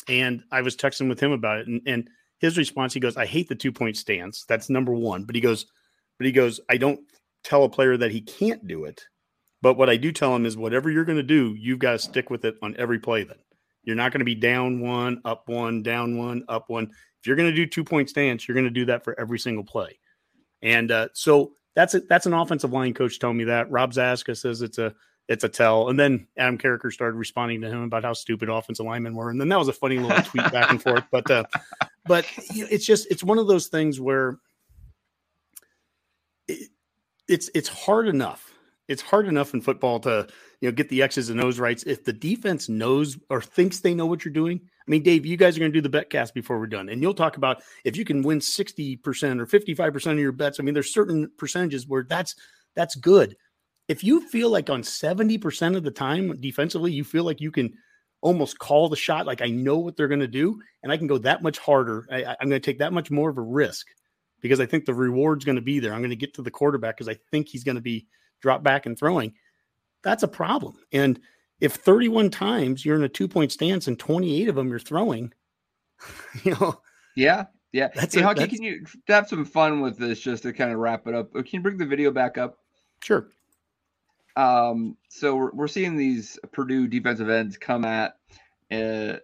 And I was texting with him about it, and, and his response, he goes, I hate the two point stance. That's number one. But he goes, but he goes, I don't tell a player that he can't do it. But what I do tell him is whatever you're going to do, you've got to stick with it on every play then. You're not going to be down one, up one, down one, up one. If you're going to do two point stance, you're going to do that for every single play. And uh, so that's a, that's an offensive line coach telling me that. Rob Zatechka says it's a it's a tell. And then Adam Carriker started responding to him about how stupid offensive linemen were. And then that was a funny little tweet back and forth. But uh, but it's just it's one of those things where it, it's it's hard enough. It's hard enough in football to you know get the X's and O's right. If the defense knows or thinks they know what you're doing, I mean, Dave, you guys are going to do the bet cast before we're done, and you'll talk about if you can win sixty percent or fifty five percent of your bets. I mean, there's certain percentages where that's that's good. If you feel like on seventy percent of the time defensively, you feel like you can almost call the shot, like I know what they're going to do, and I can go that much harder. I, I'm going to take that much more of a risk because I think the reward's going to be there. I'm going to get to the quarterback because I think he's going to be drop back and throwing. That's a problem. And if 31 times you're in a two point stance and 28 of them you're throwing, you know. Yeah. Yeah. That's hey, a, Honky, can you have some fun with this just to kind of wrap it up? Can you bring the video back up? Sure. Um, so we're, we're seeing these Purdue defensive ends come at uh,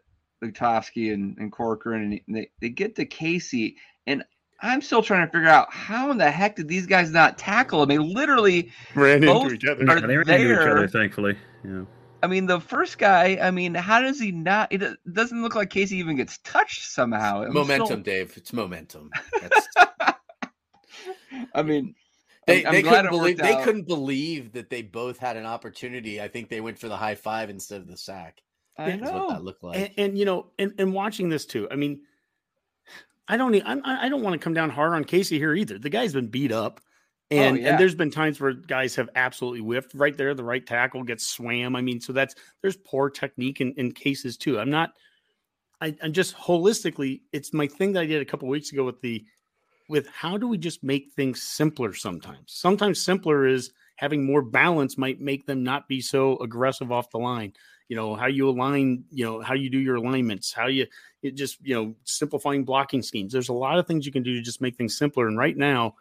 Lutovsky and, and Corcoran, and they, they get to Casey. And I'm still trying to figure out how in the heck did these guys not tackle him? They literally ran into each other. Yeah, they ran there. into each other, thankfully. Yeah. I mean, the first guy. I mean, how does he not? It doesn't look like Casey even gets touched somehow. I'm momentum, still... Dave. It's momentum. I mean, they, they couldn't believe they couldn't believe that they both had an opportunity. I think they went for the high five instead of the sack. I know what that looked like. And, and you know, and, and watching this too. I mean, I don't I, I don't want to come down hard on Casey here either. The guy's been beat up. Oh, and, oh, yeah. and there's been times where guys have absolutely whiffed right there. The right tackle gets swam. I mean, so that's there's poor technique in, in cases too. I'm not, I, am just holistically, it's my thing that I did a couple weeks ago with the, with how do we just make things simpler sometimes? Sometimes simpler is having more balance might make them not be so aggressive off the line. You know, how you align, you know, how you do your alignments, how you, it just, you know, simplifying blocking schemes. There's a lot of things you can do to just make things simpler. And right now,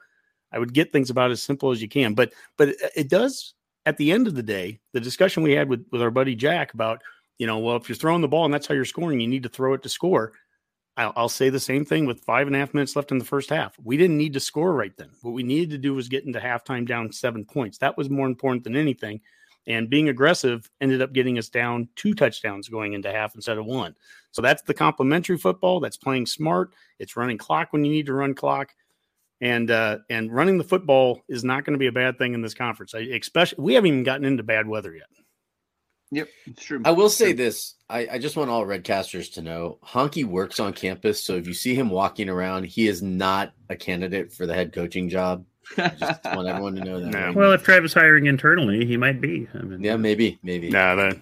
I would get things about as simple as you can. But but it does at the end of the day, the discussion we had with, with our buddy Jack about, you know, well, if you're throwing the ball and that's how you're scoring, you need to throw it to score. I'll, I'll say the same thing with five and a half minutes left in the first half. We didn't need to score right then. What we needed to do was get into halftime down seven points. That was more important than anything. And being aggressive ended up getting us down two touchdowns going into half instead of one. So that's the complementary football. That's playing smart. It's running clock when you need to run clock. And uh, and running the football is not going to be a bad thing in this conference. I, especially we haven't even gotten into bad weather yet. Yep, it's true. I will say this. I, I just want all redcasters to know Honky works on campus. So if you see him walking around, he is not a candidate for the head coaching job. I just want everyone to know that. No. Well, if Travis hiring internally, he might be. I mean, yeah, maybe, maybe. Nah, that...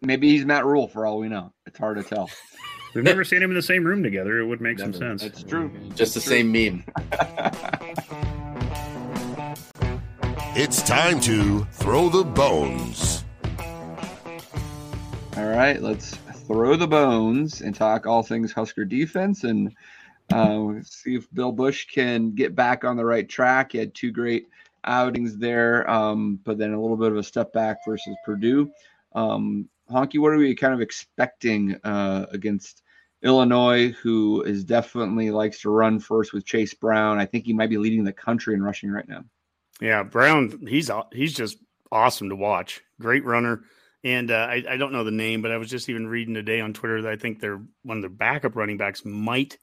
Maybe he's Matt Rhule for all we know. It's hard to tell. We've never seen him in the same room together. It would make never. some sense. It's true. Just the same meme. it's time to throw the bones. All right, let's throw the bones and talk all things Husker defense and uh, see if Bill Busch can get back on the right track. He had two great outings there, um, but then a little bit of a step back versus Purdue. Um, Honky, what are we kind of expecting uh, against Illinois, who is definitely likes to run first with Chase Brown? I think he might be leading the country in rushing right now. Yeah, Brown, he's he's just awesome to watch. Great runner. And uh, I, I, don't know the name, but I was just even reading today on Twitter that I think they're one of their backup running backs might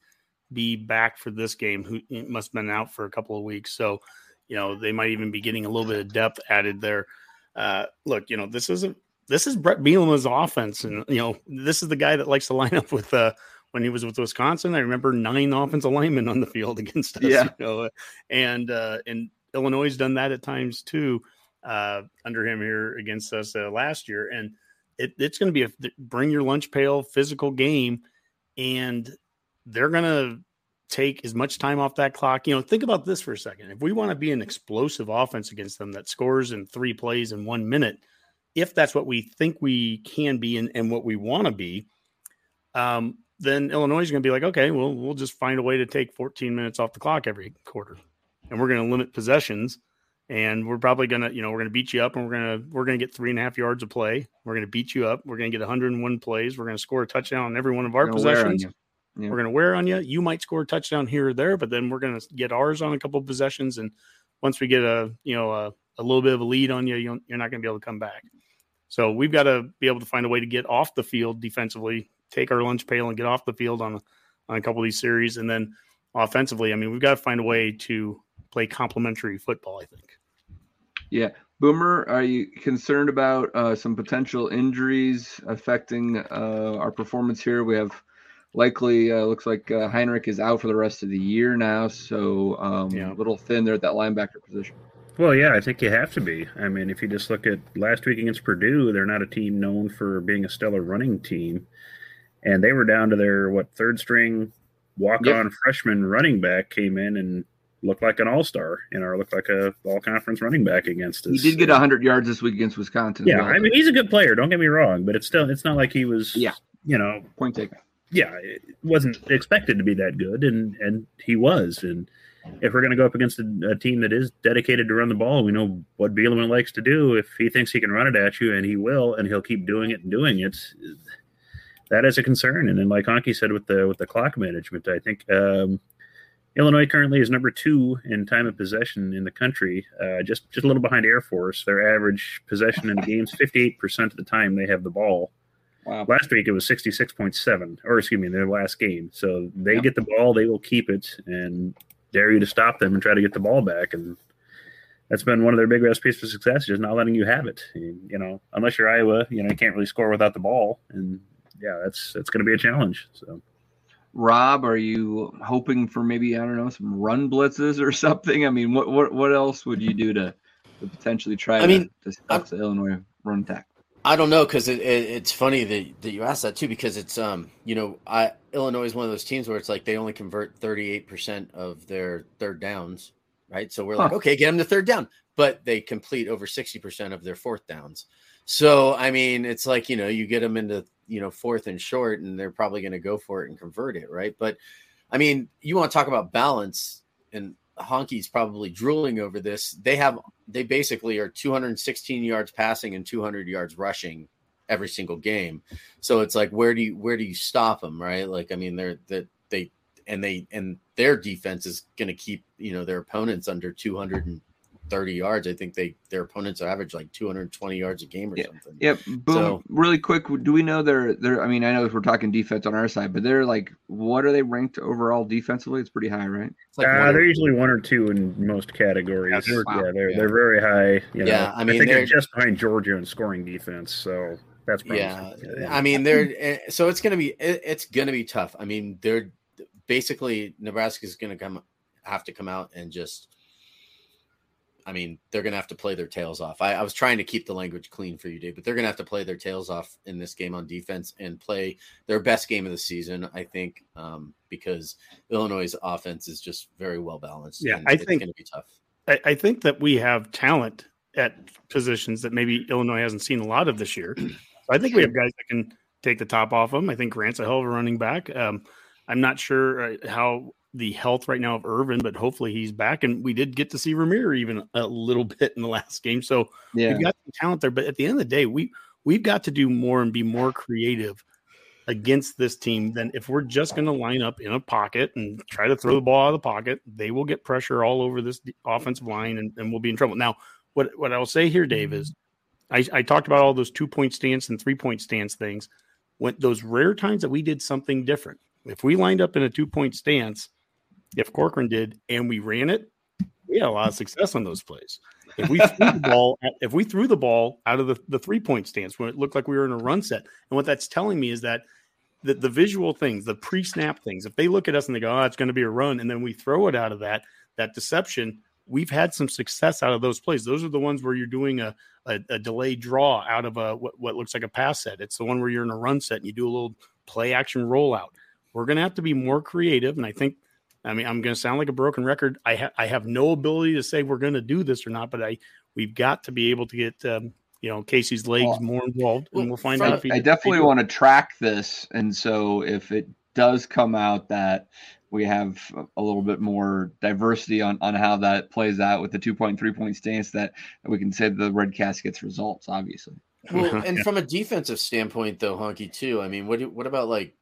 be back for this game. Who must have been out for a couple of weeks, so you know they might even be getting a little bit of depth added there. Uh, look, you know this is a this is Bret Bielema's offense, and you know this is the guy that likes to line up with. Uh, when he was with Wisconsin, I remember nine offensive linemen on the field against us. Yeah, you know? and uh, and Illinois has done that at times too uh, under him here against us uh, last year, and it, it's going to be a bring your lunch pail physical game, and they're going to take as much time off that clock. You know, think about this for a second. If we want to be an explosive offense against them that scores in three plays in one minute, if that's what we think we can be and, and what we want to be, um, then Illinois is going to be like, okay, well, we'll just find a way to take 14 minutes off the clock every quarter, and we're going to limit possessions, and we're probably going to, you know, we're going to beat you up, and we're going to we're going to get three and a half yards of play. We're going to beat you up. We're going to get 101 plays. We're going to score a touchdown on every one of our possessions. Yeah. We're going to wear on you. You might score a touchdown here or there, but then we're going to get ours on a couple of possessions, and once we get a you know a, a little bit of a lead on you, you're not going to be able to come back. So we've got to be able to find a way to get off the field defensively, take our lunch pail and get off the field on on a couple of these series, and then offensively, I mean, we've got to find a way to play complementary football. I think. Yeah, Boomer, are you concerned about uh, some potential injuries affecting uh, our performance here? We have likely uh, looks like uh, Henrich is out for the rest of the year now, so um, yeah. a little thin there at that linebacker position. Well, yeah, I think you have to be. I mean, if you just look at last week against Purdue, they're not a team known for being a stellar running team, and they were down to their what third string walk on yep. freshman running back came in and looked like an all star, you know, or looked like a all conference running back against us. He did get hundred yards this week against Wisconsin. Yeah, well. I mean he's a good player. Don't get me wrong, but it's still it's not like he was. Yeah, you know, point taken. Yeah, it wasn't expected to be that good, and and he was, and if we're going to go up against a, a, team that is dedicated to run the ball, we know what Bielema likes to do. If he thinks he can run it at you, and he will, and he'll keep doing it and doing it, that is a concern. And then, like Honky said, with the with the clock management, I think um, Illinois currently is number two in time of possession in the country, uh, just just a little behind Air Force. Their average possession in the games, fifty eight percent of the time they have the ball. Wow. Last week it was 66.7, or excuse me, their last game. So they get the ball, they will keep it, and dare you to stop them and try to get the ball back. And that's been one of their big recipes for success, just not letting you have it. You know, unless you're Iowa, you know, you can't really score without the ball. And yeah, that's that's going to be a challenge. So. Rob, are you hoping for maybe I don't know some run blitzes or something? I mean, what what what else would you do to, to potentially try? I to, mean, to stop the Illinois run attack. I don't know because it, it, it's funny that, that you asked that too because it's um you know I Illinois is one of those teams where it's like they only convert thirty eight percent of their third downs right so we're huh. like okay get them to third down but they complete over sixty percent of their fourth downs so I mean it's like you know you get them into you know fourth and short and they're probably going to go for it and convert it right but I mean you want to talk about balance and Honky's probably drooling over this. They have they basically are 216 yards passing and 200 yards rushing every single game. So it's like where do you where do you stop them, right? Like I mean they're that they and they and their defense is going to keep, you know, their opponents under 200 and 30 yards. I think they their opponents average like 220 yards a game or yeah. something. Yep. Boom. So, really quick, do we know they're they're I mean, I know if we're talking defense on our side, but they're like what are they ranked overall defensively? It's pretty high, right? Like uh, they're usually one or two in most categories. Wow. Yeah, they're yeah. they're very high. You know, yeah, I mean, I think they're, they're just behind Georgia in scoring defense. So that's yeah. yeah. I mean, they're eh, so it's gonna be it, it's gonna be tough. I mean, they're basically Nebraska's gonna come have to come out and just I mean, they're going to have to play their tails off. I, I, was trying to keep the language clean for you, Dave, but they're going to have to play their tails off in this game on defense and play their best game of the season, I think, um, because Illinois' offense is just very well balanced. Yeah, I think it's going to be tough. I, I, think that we have talent at positions that maybe Illinois hasn't seen a lot of this year. So I think we have guys that can take the top off them. I think Grant's a hell of a running back. Um, I'm not sure uh, how the health right now of Ervin, but hopefully he's back. And we did get to see Rahmir even a little bit in the last game. So yeah. we've got some talent there. But at the end of the day, we we've got to do more and be more creative against this team than if we're just going to line up in a pocket and try to throw the ball out of the pocket. They will get pressure all over this offensive line and, and we'll be in trouble. Now, what what I'll say here, Dave, is mm-hmm. I, I talked about all those two point stance and three point stance things. When those rare times that we did something different, if we lined up in a two point stance if Corcoran did, and we ran it, we had a lot of success on those plays. If we threw the ball, if we threw the ball out of the, the three point stance when it looked like we were in a run set, and what that's telling me is that the, the visual things, the pre snap things, if they look at us and they go, "Oh, it's going to be a run," and then we throw it out of that that deception, we've had some success out of those plays. Those are the ones where you're doing a a, a delayed draw out of a what, what looks like a pass set. It's the one where you're in a run set and you do a little play action rollout. We're going to have to be more creative, and I think I mean, I'm going to sound like a broken record. I, ha- I have no ability to say we're going to do this or not, but I we've got to be able to get um, you know Casey's legs well, more involved, and we'll find out. I definitely want to track this, and so if it does come out that we have a little bit more diversity on, on how that plays out with the two point, three point stance, that we can say the Redcast gets results, obviously. Well, and from a defensive standpoint, though, Honky too. I mean, what what about like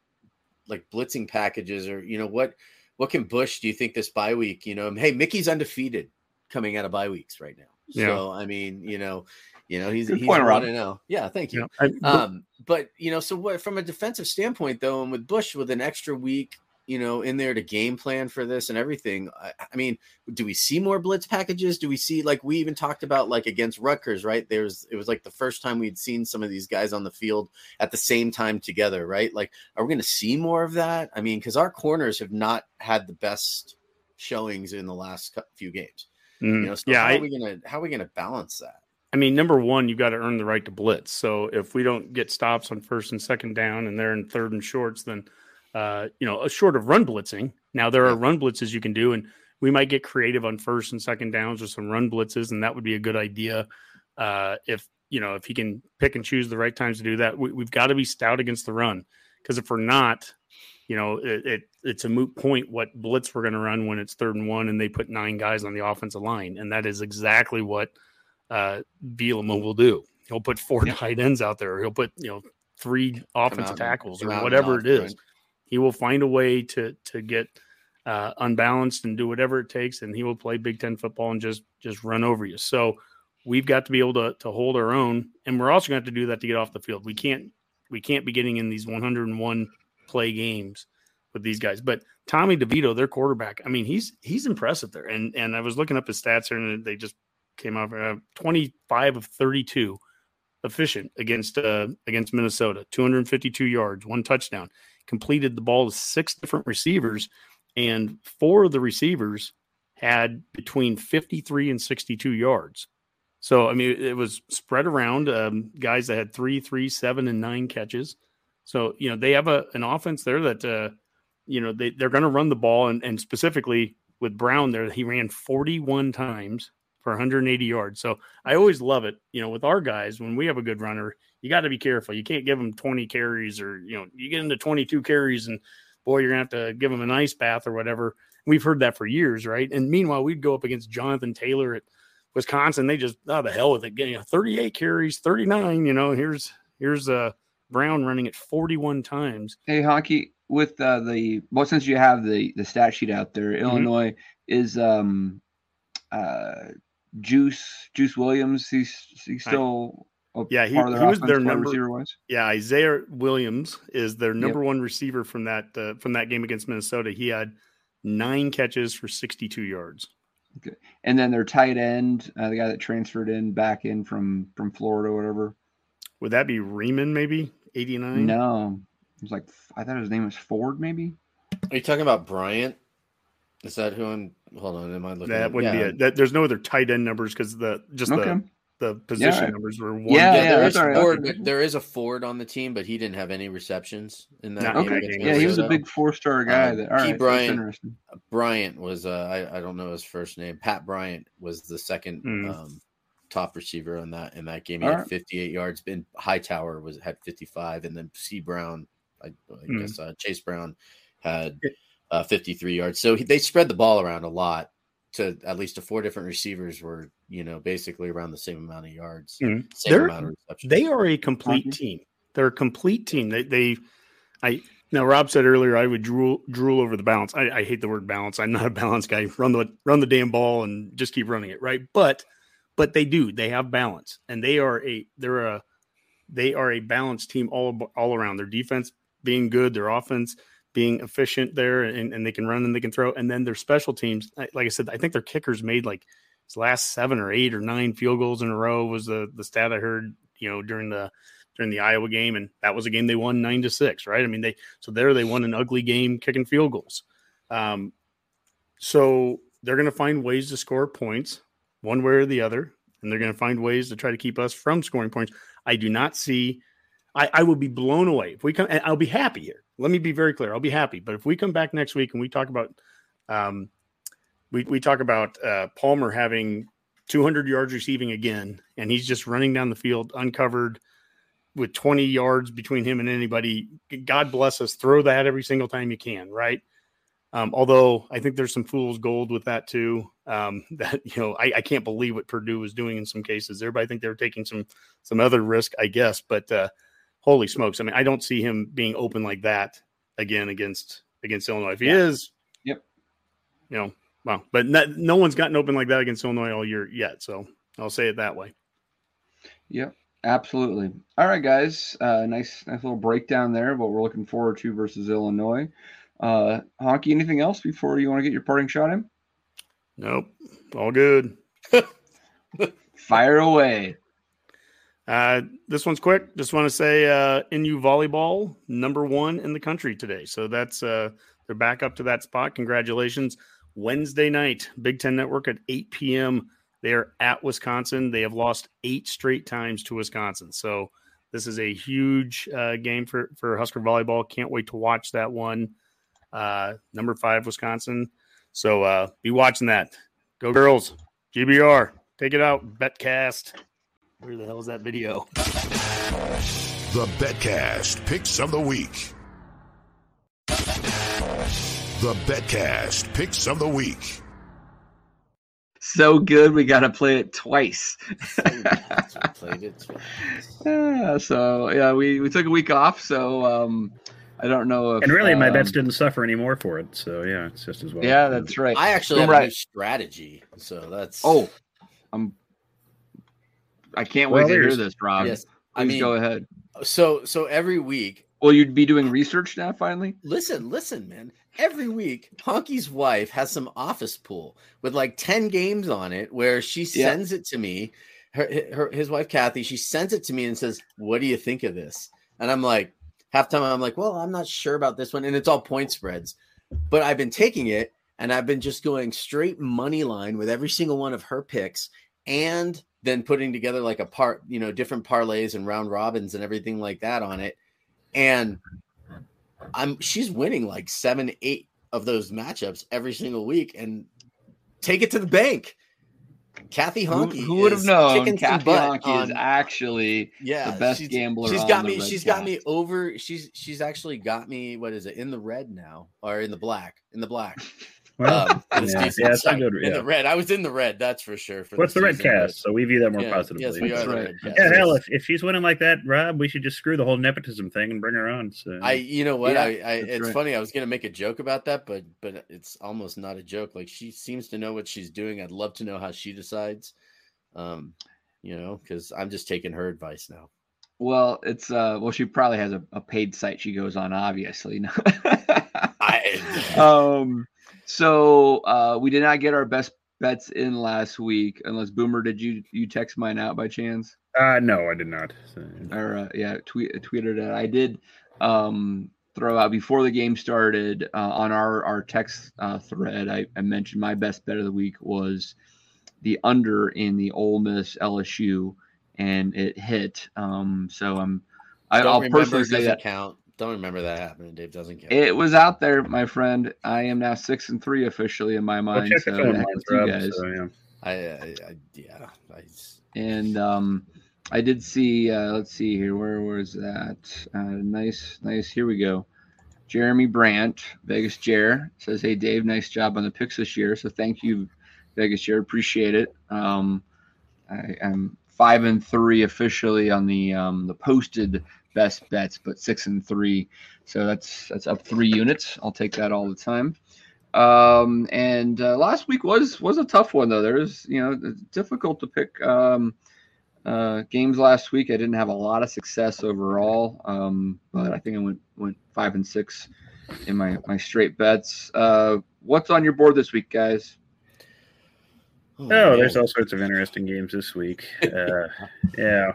like blitzing packages, or you know what what can Busch? Do you think this bye week? You know, hey, Mickey's undefeated coming out of bye weeks right now. Yeah. So I mean, you know, you know he's Good he's point, Rob. running now. Yeah, thank you. Yeah. I- Um, but you know, so what from a defensive standpoint, though, and with Busch with an extra week, you know, in there to game plan for this and everything. I, I mean, do we see more blitz packages? Do we see like we even talked about like against Rutgers, right? There's it was like the first time we'd seen some of these guys on the field at the same time together, right? Like, are we going to see more of that? I mean, because our corners have not had the best showings in the last few games. Mm, You know, so yeah, how I, are we gonna how are we gonna balance that? I mean, number one, you've got to earn the right to blitz. So if we don't get stops on first and second down, and they're in third and shorts, then uh, you know, a short of run blitzing. Now there are run blitzes you can do, and we might get creative on first and second downs with some run blitzes, and that would be a good idea. Uh, if you know, if he can pick and choose the right times to do that, we, we've got to be stout against the run because if we're not, you know, it, it it's a moot point what blitz we're going to run when it's third and one, and they put nine guys on the offensive line, and that is exactly what uh, Bielema will do. He'll put four tight ends out there. He'll put you know three offensive tackles or whatever off, it is. right. He will find a way to to get uh, unbalanced and do whatever it takes, and he will play Big Ten football and just just run over you. So we've got to be able to to hold our own, and we're also going to have to do that to get off the field. We can't we can't be getting in these 101 play games with these guys. But Tommy DeVito, their quarterback, I mean, he's he's impressive there. And and I was looking up his stats here, and they just came out uh, 25 of 32 efficient against uh, against Minnesota, 252 yards, one touchdown. Completed the ball to six different receivers, and four of the receivers had between 53 and 62 yards. So I mean, it was spread around. Um, guys that had three, three, seven, and nine catches. So you know they have a an offense there that uh, you know they they're going to run the ball, and, and specifically with Brown there, he ran 41 times for 180 yards. So I always love it. You know, with our guys, when we have a good runner, you got to be careful. You can't give them 20 carries, or you know, you get into 22 carries, and boy, you're gonna have to give them an ice bath or whatever. We've heard that for years, right? And meanwhile, we'd go up against Jonathan Taylor at Wisconsin. They just oh the hell with it, getting 38 carries, 39. You know, here's here's uh Brown running it 41 times. Hey, Honky with uh, the well, since you have the the stat sheet out there, Mm-hmm. Illinois is um uh Juice Juice Williams. He's he's still a Yeah, he, part of he their was their number. receiver wise. Yeah, Isaiah Williams is their number one receiver from that uh, from that game against Minnesota. He had nine catches for 62 yards. Okay. And then their tight end, uh, the guy that transferred in back in from from Florida or whatever. Would that be Reiman? Maybe 89. No, it was like I thought his name was Ford, maybe. Are you talking about Bryant? Is that who I'm? Hold on, am I looking? that at- wouldn't yeah. be it. That, there's no other tight end numbers because the just Okay. the the position Yeah. numbers were one. Yeah, Yeah, yeah, there that's is all right. Ford. There is a Ford on the team, but he didn't have any receptions in that Not game. in that against game. Yeah, he was a big four star guy. Um, that all P. right, that's Bryant- Bryant was. Uh, I I don't know his first name. Pat Bryant was the second Hmm. um, top receiver on that in that game. He All had right. 58 yards. Ben Hightower was had 55, and then C Brown. I, I Hmm. guess uh, Chase Brown had uh, 53 yards. So he, they spread the ball around a lot. To at least to four different receivers were you know basically around the same amount of yards, Mhm. same They're- amount of receptions. They are a complete Mhm. team. They're a complete team. They they I now Rob said earlier I would drool drool over the balance. I, I hate the word balance. I'm not a balance guy. Run the run the damn ball and just keep running it, right? But but they do. They have balance. And they are a they're a they are a balanced team all all around. Their defense being good, their offense being efficient there, and, and they can run and they can throw. And then their special teams, like I said, I think their kickers made like his last seven or eight or nine field goals in a row was the the stat I heard, you know, during the during the Iowa game, and that was a game they won nine to six, right? I mean, they so there they won an ugly game kicking field goals. Um, so they're going to find ways to score points one way or the other, and they're going to find ways to try to keep us from scoring points. I do not see. I, I will be blown away if we come. I'll be happy here. Let me be very clear. I'll be happy. But if we come back next week and we talk about, um, we we talk about uh, Palmer having 200 yards receiving again, and he's just running down the field uncovered, with 20 yards between him and anybody. God bless us. Throw that every single time you can, right? Um, although I think there's some fool's gold with that too. Um, that you know, I, I, can't believe what Purdue was doing in some cases. Everybody think they were taking some some other risk, I guess. But uh, holy smokes! I mean, I don't see him being open like that again against against Illinois. If he yeah. is, yep, you know, well, but not, no one's gotten open like that against Illinois all year yet. So I'll say it that way. Yep. Absolutely. All right, guys. Uh, nice, nice little breakdown there. What we're looking forward to versus Illinois. Uh, Honky, anything else before you want to get your parting shot in? Nope. All good. Fire away. Uh, this one's quick. Just want to say uh, NU volleyball number one in the country today. So that's uh, they're back up to that spot. Congratulations. Wednesday night, Big Ten Network at 8 p.m. They are at Wisconsin. They have lost eight straight times to Wisconsin. So this is a huge uh, game for for Husker volleyball. Can't wait to watch that one. Uh, number five, Wisconsin. So uh, be watching that. Go girls. GBR. Take it out. Betcast. Where the hell is that video? The Betcast picks of the week. The Betcast picks of the week so good we got to play it twice. played it twice. Yeah, so yeah, we, we took a week off, so um, I don't know if and really um, my bets didn't suffer anymore for it. So yeah, it's just as well. Yeah, that's right. I actually have right. a new strategy, so that's oh, I'm. I can't wait to hear this, Rob. Yes, Please I mean, go ahead. So so every week. Will you'd be doing research now? Finally, listen, listen, man every week, Honky's wife has some office pool with like 10 games on it where she sends yeah. it to me. Her, her, his wife, Kathy, she sends it to me and says, What do you think of this? And I'm like, half time, I'm like, Well, I'm not sure about this one. And it's all point spreads. But I've been taking it and I've been just going straight money line with every single one of her picks and then putting together like a part, you know, different parlays and round robins and everything like that on it. And I'm she's winning like seven, eight of those matchups every single week and take it to the bank. Kathy Honky. Who, who would have known? Kathy Honky on, is actually yeah, the best gambler. She's got me. She's got me over. She's she's actually got me. What is it in the red now or in the black? In the black. Well, um, yeah, yeah, it's good. Yeah. In the red, I was in the red. That's for sure. For What's the, the red cast? So we view that more yeah, positively. Yes, we are. Right. Yeah, hell, if, if she's winning like that, Rob, we should just screw the whole nepotism thing and bring her on. So I, you know what, I, I it's right. funny. I was gonna make a joke about that, but but it's almost not a joke. Like she seems to know what she's doing. I'd love to know how she decides. Um, you know, because I'm just taking her advice now. Well, it's uh, well, she probably has a, a paid site she goes on, obviously. I, um so uh, we did not get our best bets in last week, unless Boomer, did you you text mine out by chance? Uh, no, I did not. So. Or uh, yeah, tweet tweeted it. I did um, throw out before the game started uh, on our our text uh, thread. I, I mentioned my best bet of the week was the under in the Ole Miss LSU, and it hit. Um, so I'm. I, will personally say that count. Don't remember that happening. Dave doesn't care. It was out there, my friend. I am now six and three officially in my mind. Well, so you guys. So, yeah. I, I, I, yeah. I, and um, I did see. Uh, let's see here. Where was that? Uh, nice, nice. Here we go. Jeremy Brandt, Vegas Jer says, "Hey Dave, nice job on the picks this year. So thank you, Vegas Jer. Appreciate it. Um, I, am five and three officially on the um, the posted best bets, but six and three. So that's that's up three units. I'll take that all the time. Um, and uh, last week was was a tough one though. There's you know it's difficult to pick um, uh, games last week. I didn't have a lot of success overall, um, but I think I went went five and six in my my straight bets. Uh, what's on your board this week, guys? Oh, oh there's all sorts of interesting games this week. Uh, yeah.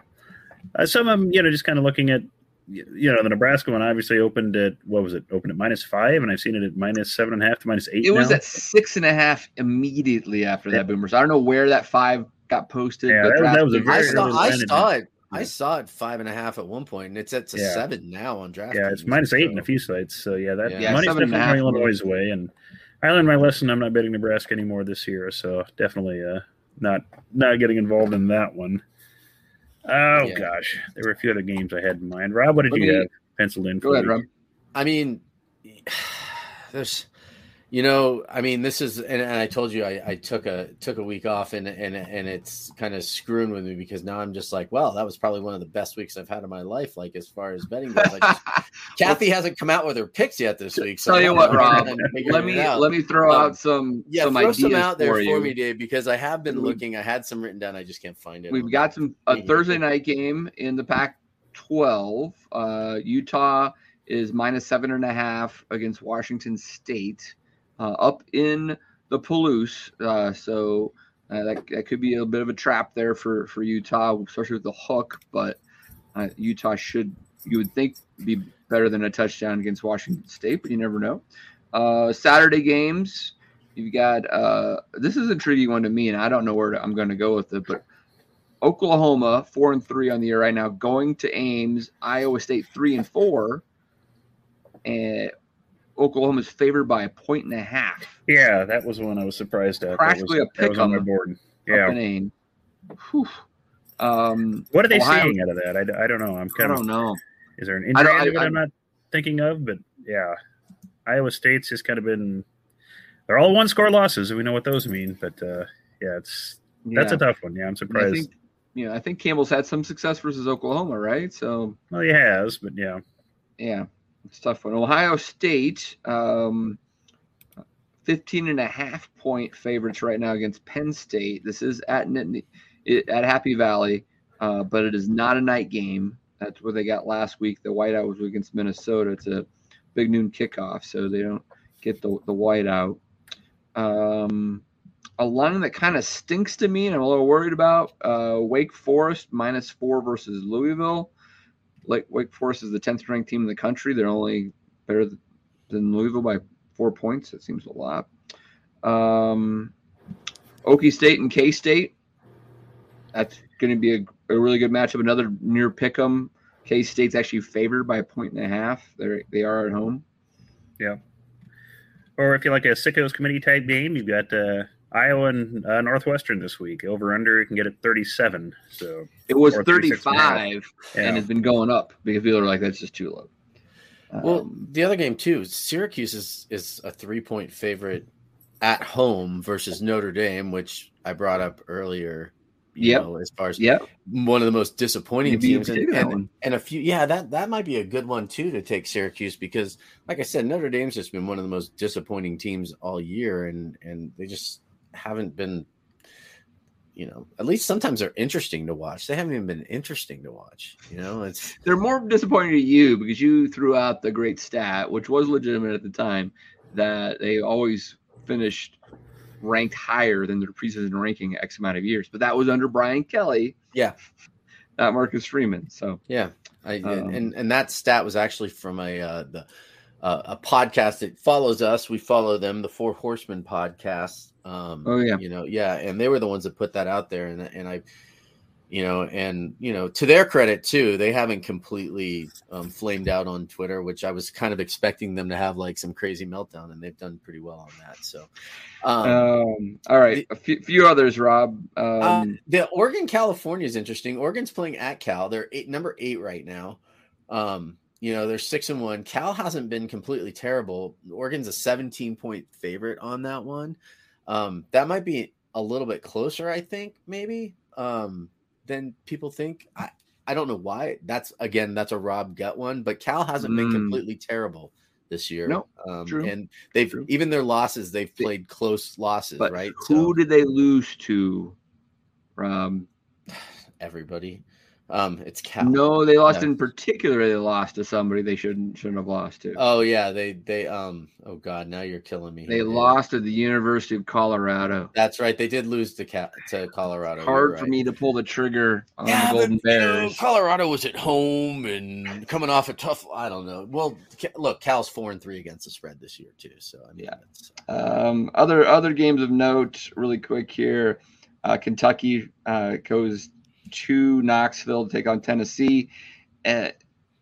Uh, some of them, you know, just kind of looking at, you know, the Nebraska one obviously opened at what was it? Opened at minus five, and I've seen it at minus seven and a half to minus eight. It now. was at six and a half immediately after yeah. that boomers. I don't know where that five got posted. Yeah, that, that, was a very I saw, I saw it. I saw it five and a half at one point, and it's at yeah. seven now on draft. Yeah, it's minus eight so. in a few sites. So yeah, that yeah. money's definitely going Illinois' way. And I learned my lesson. I'm not betting Nebraska anymore this year, so definitely uh, not not getting involved in that one. Oh Yeah. gosh, there were a few other games I had in mind. Rob, what did Let you me- have penciled in? Go for ahead. Rob. I mean, there's, you know, I mean, this is, and, and I told you I, I took a took a week off, and and and it's kind of screwing with me because now I'm just like, well, that was probably one of the best weeks I've had in my life, like as far as betting goes. Just, Kathy hasn't come out with her picks yet this week. So Tell you what, Rob. Let me let me throw Um, out some Yeah, some throw ideas some out there for for, me, Dave, because I have been We- looking. I had some written down. I just can't find it. We've got some a. Thursday night game in the Pac-12. Uh, Utah is minus seven and a half against Washington State, up in the Palouse. Uh, so uh, that, that could be a bit of a trap there for for Utah, especially with the hook. But uh, Utah should you would think be better than a touchdown against Washington State, but you never know. Uh, Saturday games. You've got uh, this is a tricky one to me, and I don't know where to, I'm going to go with it, but Oklahoma four and three on the year right now, going to Ames. Iowa State three and four, and Oklahoma's favored by a point and a half. Yeah, that was one I was surprised at. Practically was, a was on my board. Yeah. in Ames. Whew. Um, What are they Ohio- seeing out of that? I, I don't know. I'm kind of. don't know. Is there an I injury don't- I- that I- I'm not thinking of? But yeah, Iowa State's just kind of been. They're all one score losses, and we know what those mean. But uh, yeah, it's that's Yeah. a tough one. Yeah, I'm And I surprised. think you know I think Campbell's had some success versus Oklahoma, right? So well, he has, but yeah, yeah, it's tough one. Ohio State, um, 15 and a half point favorites right now against Penn State. This is at at Happy Valley, uh, but it is not a night game. That's what they got last week. The whiteout was against Minnesota. It's a big noon kickoff, so they don't get the the whiteout. Um, a line that kind of stinks to me, and I'm a little worried about. Uh, Wake Forest minus four versus Louisville. Like Wake Forest is the 10th ranked team in the country. They're only better than Louisville by four points. That seems a lot. Um, Okie State and K State. That's going to be a, a really good matchup. Another near pick 'em. K State's actually favored by a point and a half. They they are at home. yeah. Or if you like a sickos committee type game, you've got uh, Iowa and uh, Northwestern this week. Over under, you can get it 37. So It was Or 36 and a half. 35 Yeah. and has been going up because people are like, that's just too low. Well, Um, the other game too, Syracuse is is a three point favorite at home versus Notre Dame, which I brought up earlier. You Yep. know, as far as Yep. one of the most disappointing Maybe teams, and, and, and a few, yeah, that that might be a good one too to take Syracuse because, like I said, Notre Dame's just been one of the most disappointing teams all year, and and they just haven't been. You know, at least sometimes they're interesting to watch. They haven't even been interesting to watch. You know, it's They're more disappointing to you because you threw out the great stat, which was legitimate at the time, that they always finished ranked higher than their preseason ranking X amount of years. But that was under Brian Kelly, yeah, not Marcus Freeman. So Yeah, I Um, and and that stat was actually from a uh, the uh, a podcast that follows us. We follow them, the Four Horsemen podcast. Um, Oh, yeah. you know, yeah, and they were the ones that put that out there, and and I, you know, and you know, to their credit too, they haven't completely um, flamed out on Twitter, which I was kind of expecting them to have like some crazy meltdown, and they've done pretty well on that. So, um, um, all right, a few, few others, Rob. Um, uh, the Oregon California is interesting. Oregon's playing at Cal. They're eight, number eight right now. Um, you know, they're six and one. Cal hasn't been completely terrible. Oregon's a 17 point favorite on that one. Um, that might be a little bit closer, I think, maybe, um, than people think. I, I don't know why. That's again, that's a Rob gut one, but Cal hasn't been Mm. completely terrible this year. No, um, true. and they've True. even their losses, they've played close losses, but right? who did they lose to, Rob? everybody. Um, it's Cal. No, they lost Yeah. in particular. They lost to somebody they shouldn't shouldn't have lost to. Oh yeah, they they um. Oh god, now you're killing me. they Dave. lost to the University of Colorado. That's right. They did lose to Cal to Colorado. Hard You're for me to pull the trigger on Yeah, the but, Golden you know, Bears. Colorado was at home and coming off a tough. I don't know. Well, look, Cal's four and three against the spread this year too. So I mean, Yeah. that's, Um, other other games of note, really quick here. Uh, Kentucky uh, goes to Knoxville to take on Tennessee. Uh,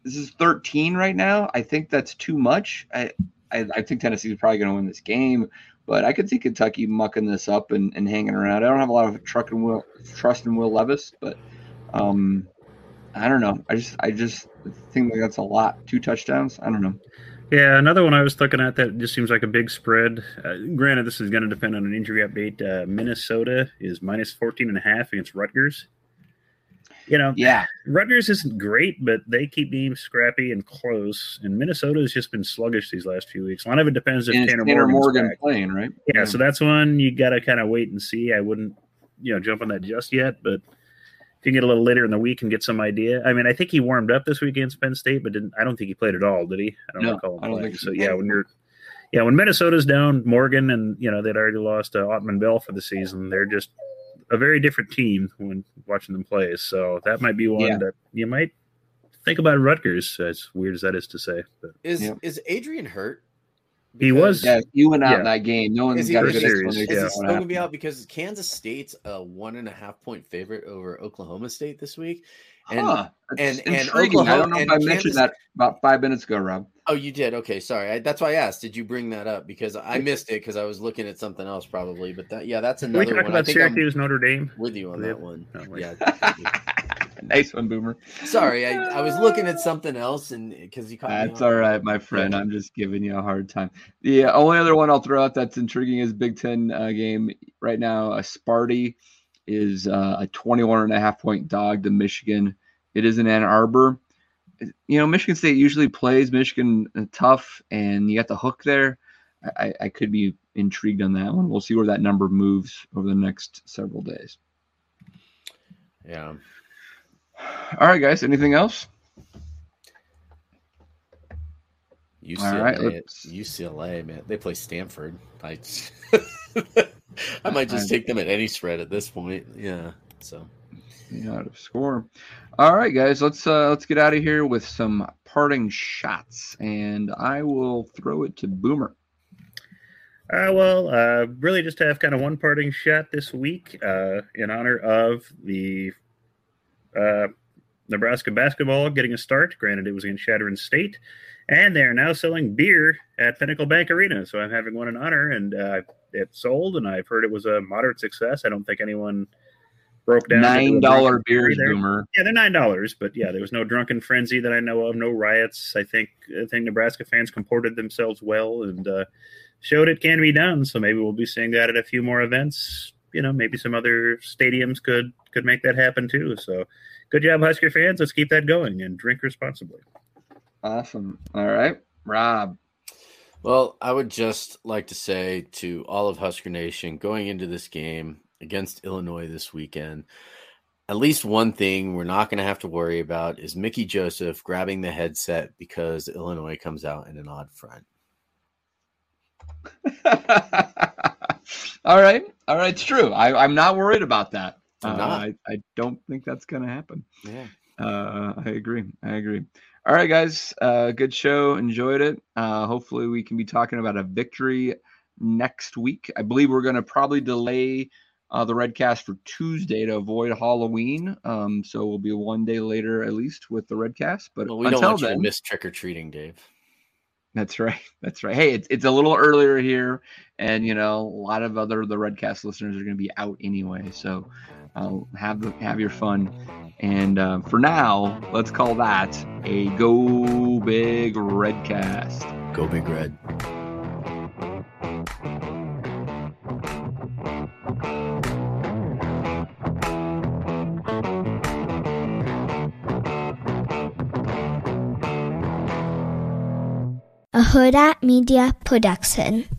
this is 13 right now. I think that's too much. I I, I think Tennessee is probably going to win this game, but I could see Kentucky mucking this up and, and hanging around. I don't have a lot of truck and will, trust in Will Levis, but um, I don't know. I just I just think that that's a lot. Two touchdowns. I don't know. Yeah, another one I was looking at that just seems like a big spread. Uh, granted, this is going to depend on an injury update. Uh, Minnesota is minus 14 and a half against Rutgers. You know, Yeah. Rutgers isn't great, but they keep being scrappy and close. And Minnesota has just been sluggish these last few weeks. A lot of it depends if Tanner, Tanner Morgan back. playing, right? Yeah, so that's one you got to kind of wait and see. I wouldn't, you know, jump on that just yet, but if you get a little later in the week and get some idea. I mean, I think he warmed up this week against Penn State, but didn't. I don't think he played at all, did he? I don't No, recall him I don't think so. so. Yeah, when you're, yeah, when Minnesota's down, Morgan and you know they'd already lost uh, Autman-Bell for the season. They're just a very different team when watching them play. So that might be one Yeah. that you might think about Rutgers. As weird as that is to say, but Is Yeah. is Adrian hurt? he was. Yeah, you went out Yeah. in that game. No one's Is he, got a is good he- series, explanation. is yeah. he still going to be out because Kansas State's a one and a half point favorite over Oklahoma State this week? And Huh, that's and- and intriguing. I don't know if I Kansas- mentioned that about five minutes ago, Rob. Oh, you did. Okay, sorry. I, that's why I asked. Did you bring that up? Because I missed it because I was looking at something else probably. But that yeah, that's Can another we talk one. I about think I'm Syracuse Notre Dame? with you on that one. Oh. Yeah. nice one, Boomer. sorry, I, I was looking at something else and because you caught That's all my friend. I'm just giving you a hard time. The only other one I'll throw out that's intriguing is Big Ten uh, game right now. Uh, Sparty is uh, a 21 and a half point dog to Michigan. It is in Ann Arbor. You know, Michigan State usually plays Michigan uh, tough, and you got the hook there. I, I- could be intrigued on that one. We'll see where that number moves over the next several days. Yeah. All right, guys. Anything else? UCLA, right, let's- UCLA, man, they play Stanford. I, I might just take them at any spread at this point. Yeah. So out of score. All right, guys, let's uh let's get out of here with some parting shots, and I will throw it to Boomer. Uh, well, uh, really just have kind of one parting shot this week uh, in honor of the uh, Nebraska basketball getting a start. Granted, it was in Chadron State, and they're now selling beer at Pinnacle Bank Arena. So I'm having one in honor, and uh, it sold, and I've heard it was a moderate success. I don't think anyone broke down. to do a Nine dollar drunken beers, there. Boomer. Yeah, they're nine dollars, but yeah, there was no drunken frenzy that I know of, no riots. I think I think Nebraska fans comported themselves well and uh, showed it can be done. So maybe we'll be seeing that at a few more events. You know, maybe some other stadiums could could make that happen too. So good job, Husker fans. Let's keep that going and drink responsibly. Awesome. All right, Rob. Well, I would just like to say to all of Husker Nation going into this game against Illinois this weekend, at least one thing we're not going to have to worry about is Mickey Joseph grabbing the headset because Illinois comes out in an odd front. all right, all right. It's true. I, I'm not worried about that. Uh. I, I don't think that's going to happen. Yeah. Uh, I agree. I agree. All right, guys. Uh, good show. Enjoyed it. Uh, hopefully, we can be talking about a victory next week. I believe we're going to probably delay uh, the Redcast for Tuesday to avoid Halloween. Um, so we'll be one day later at least with the Redcast. But Well, we don't until want you then, to miss trick or treating, Dave. that's right. That's right. Hey, it's, it's a little earlier here, and you know a lot of other the Redcast listeners are going to be out anyway. So uh, have the, have your fun. And uh, for now, let's call that a go big Redcast. Go Big Red. Huda Media Production.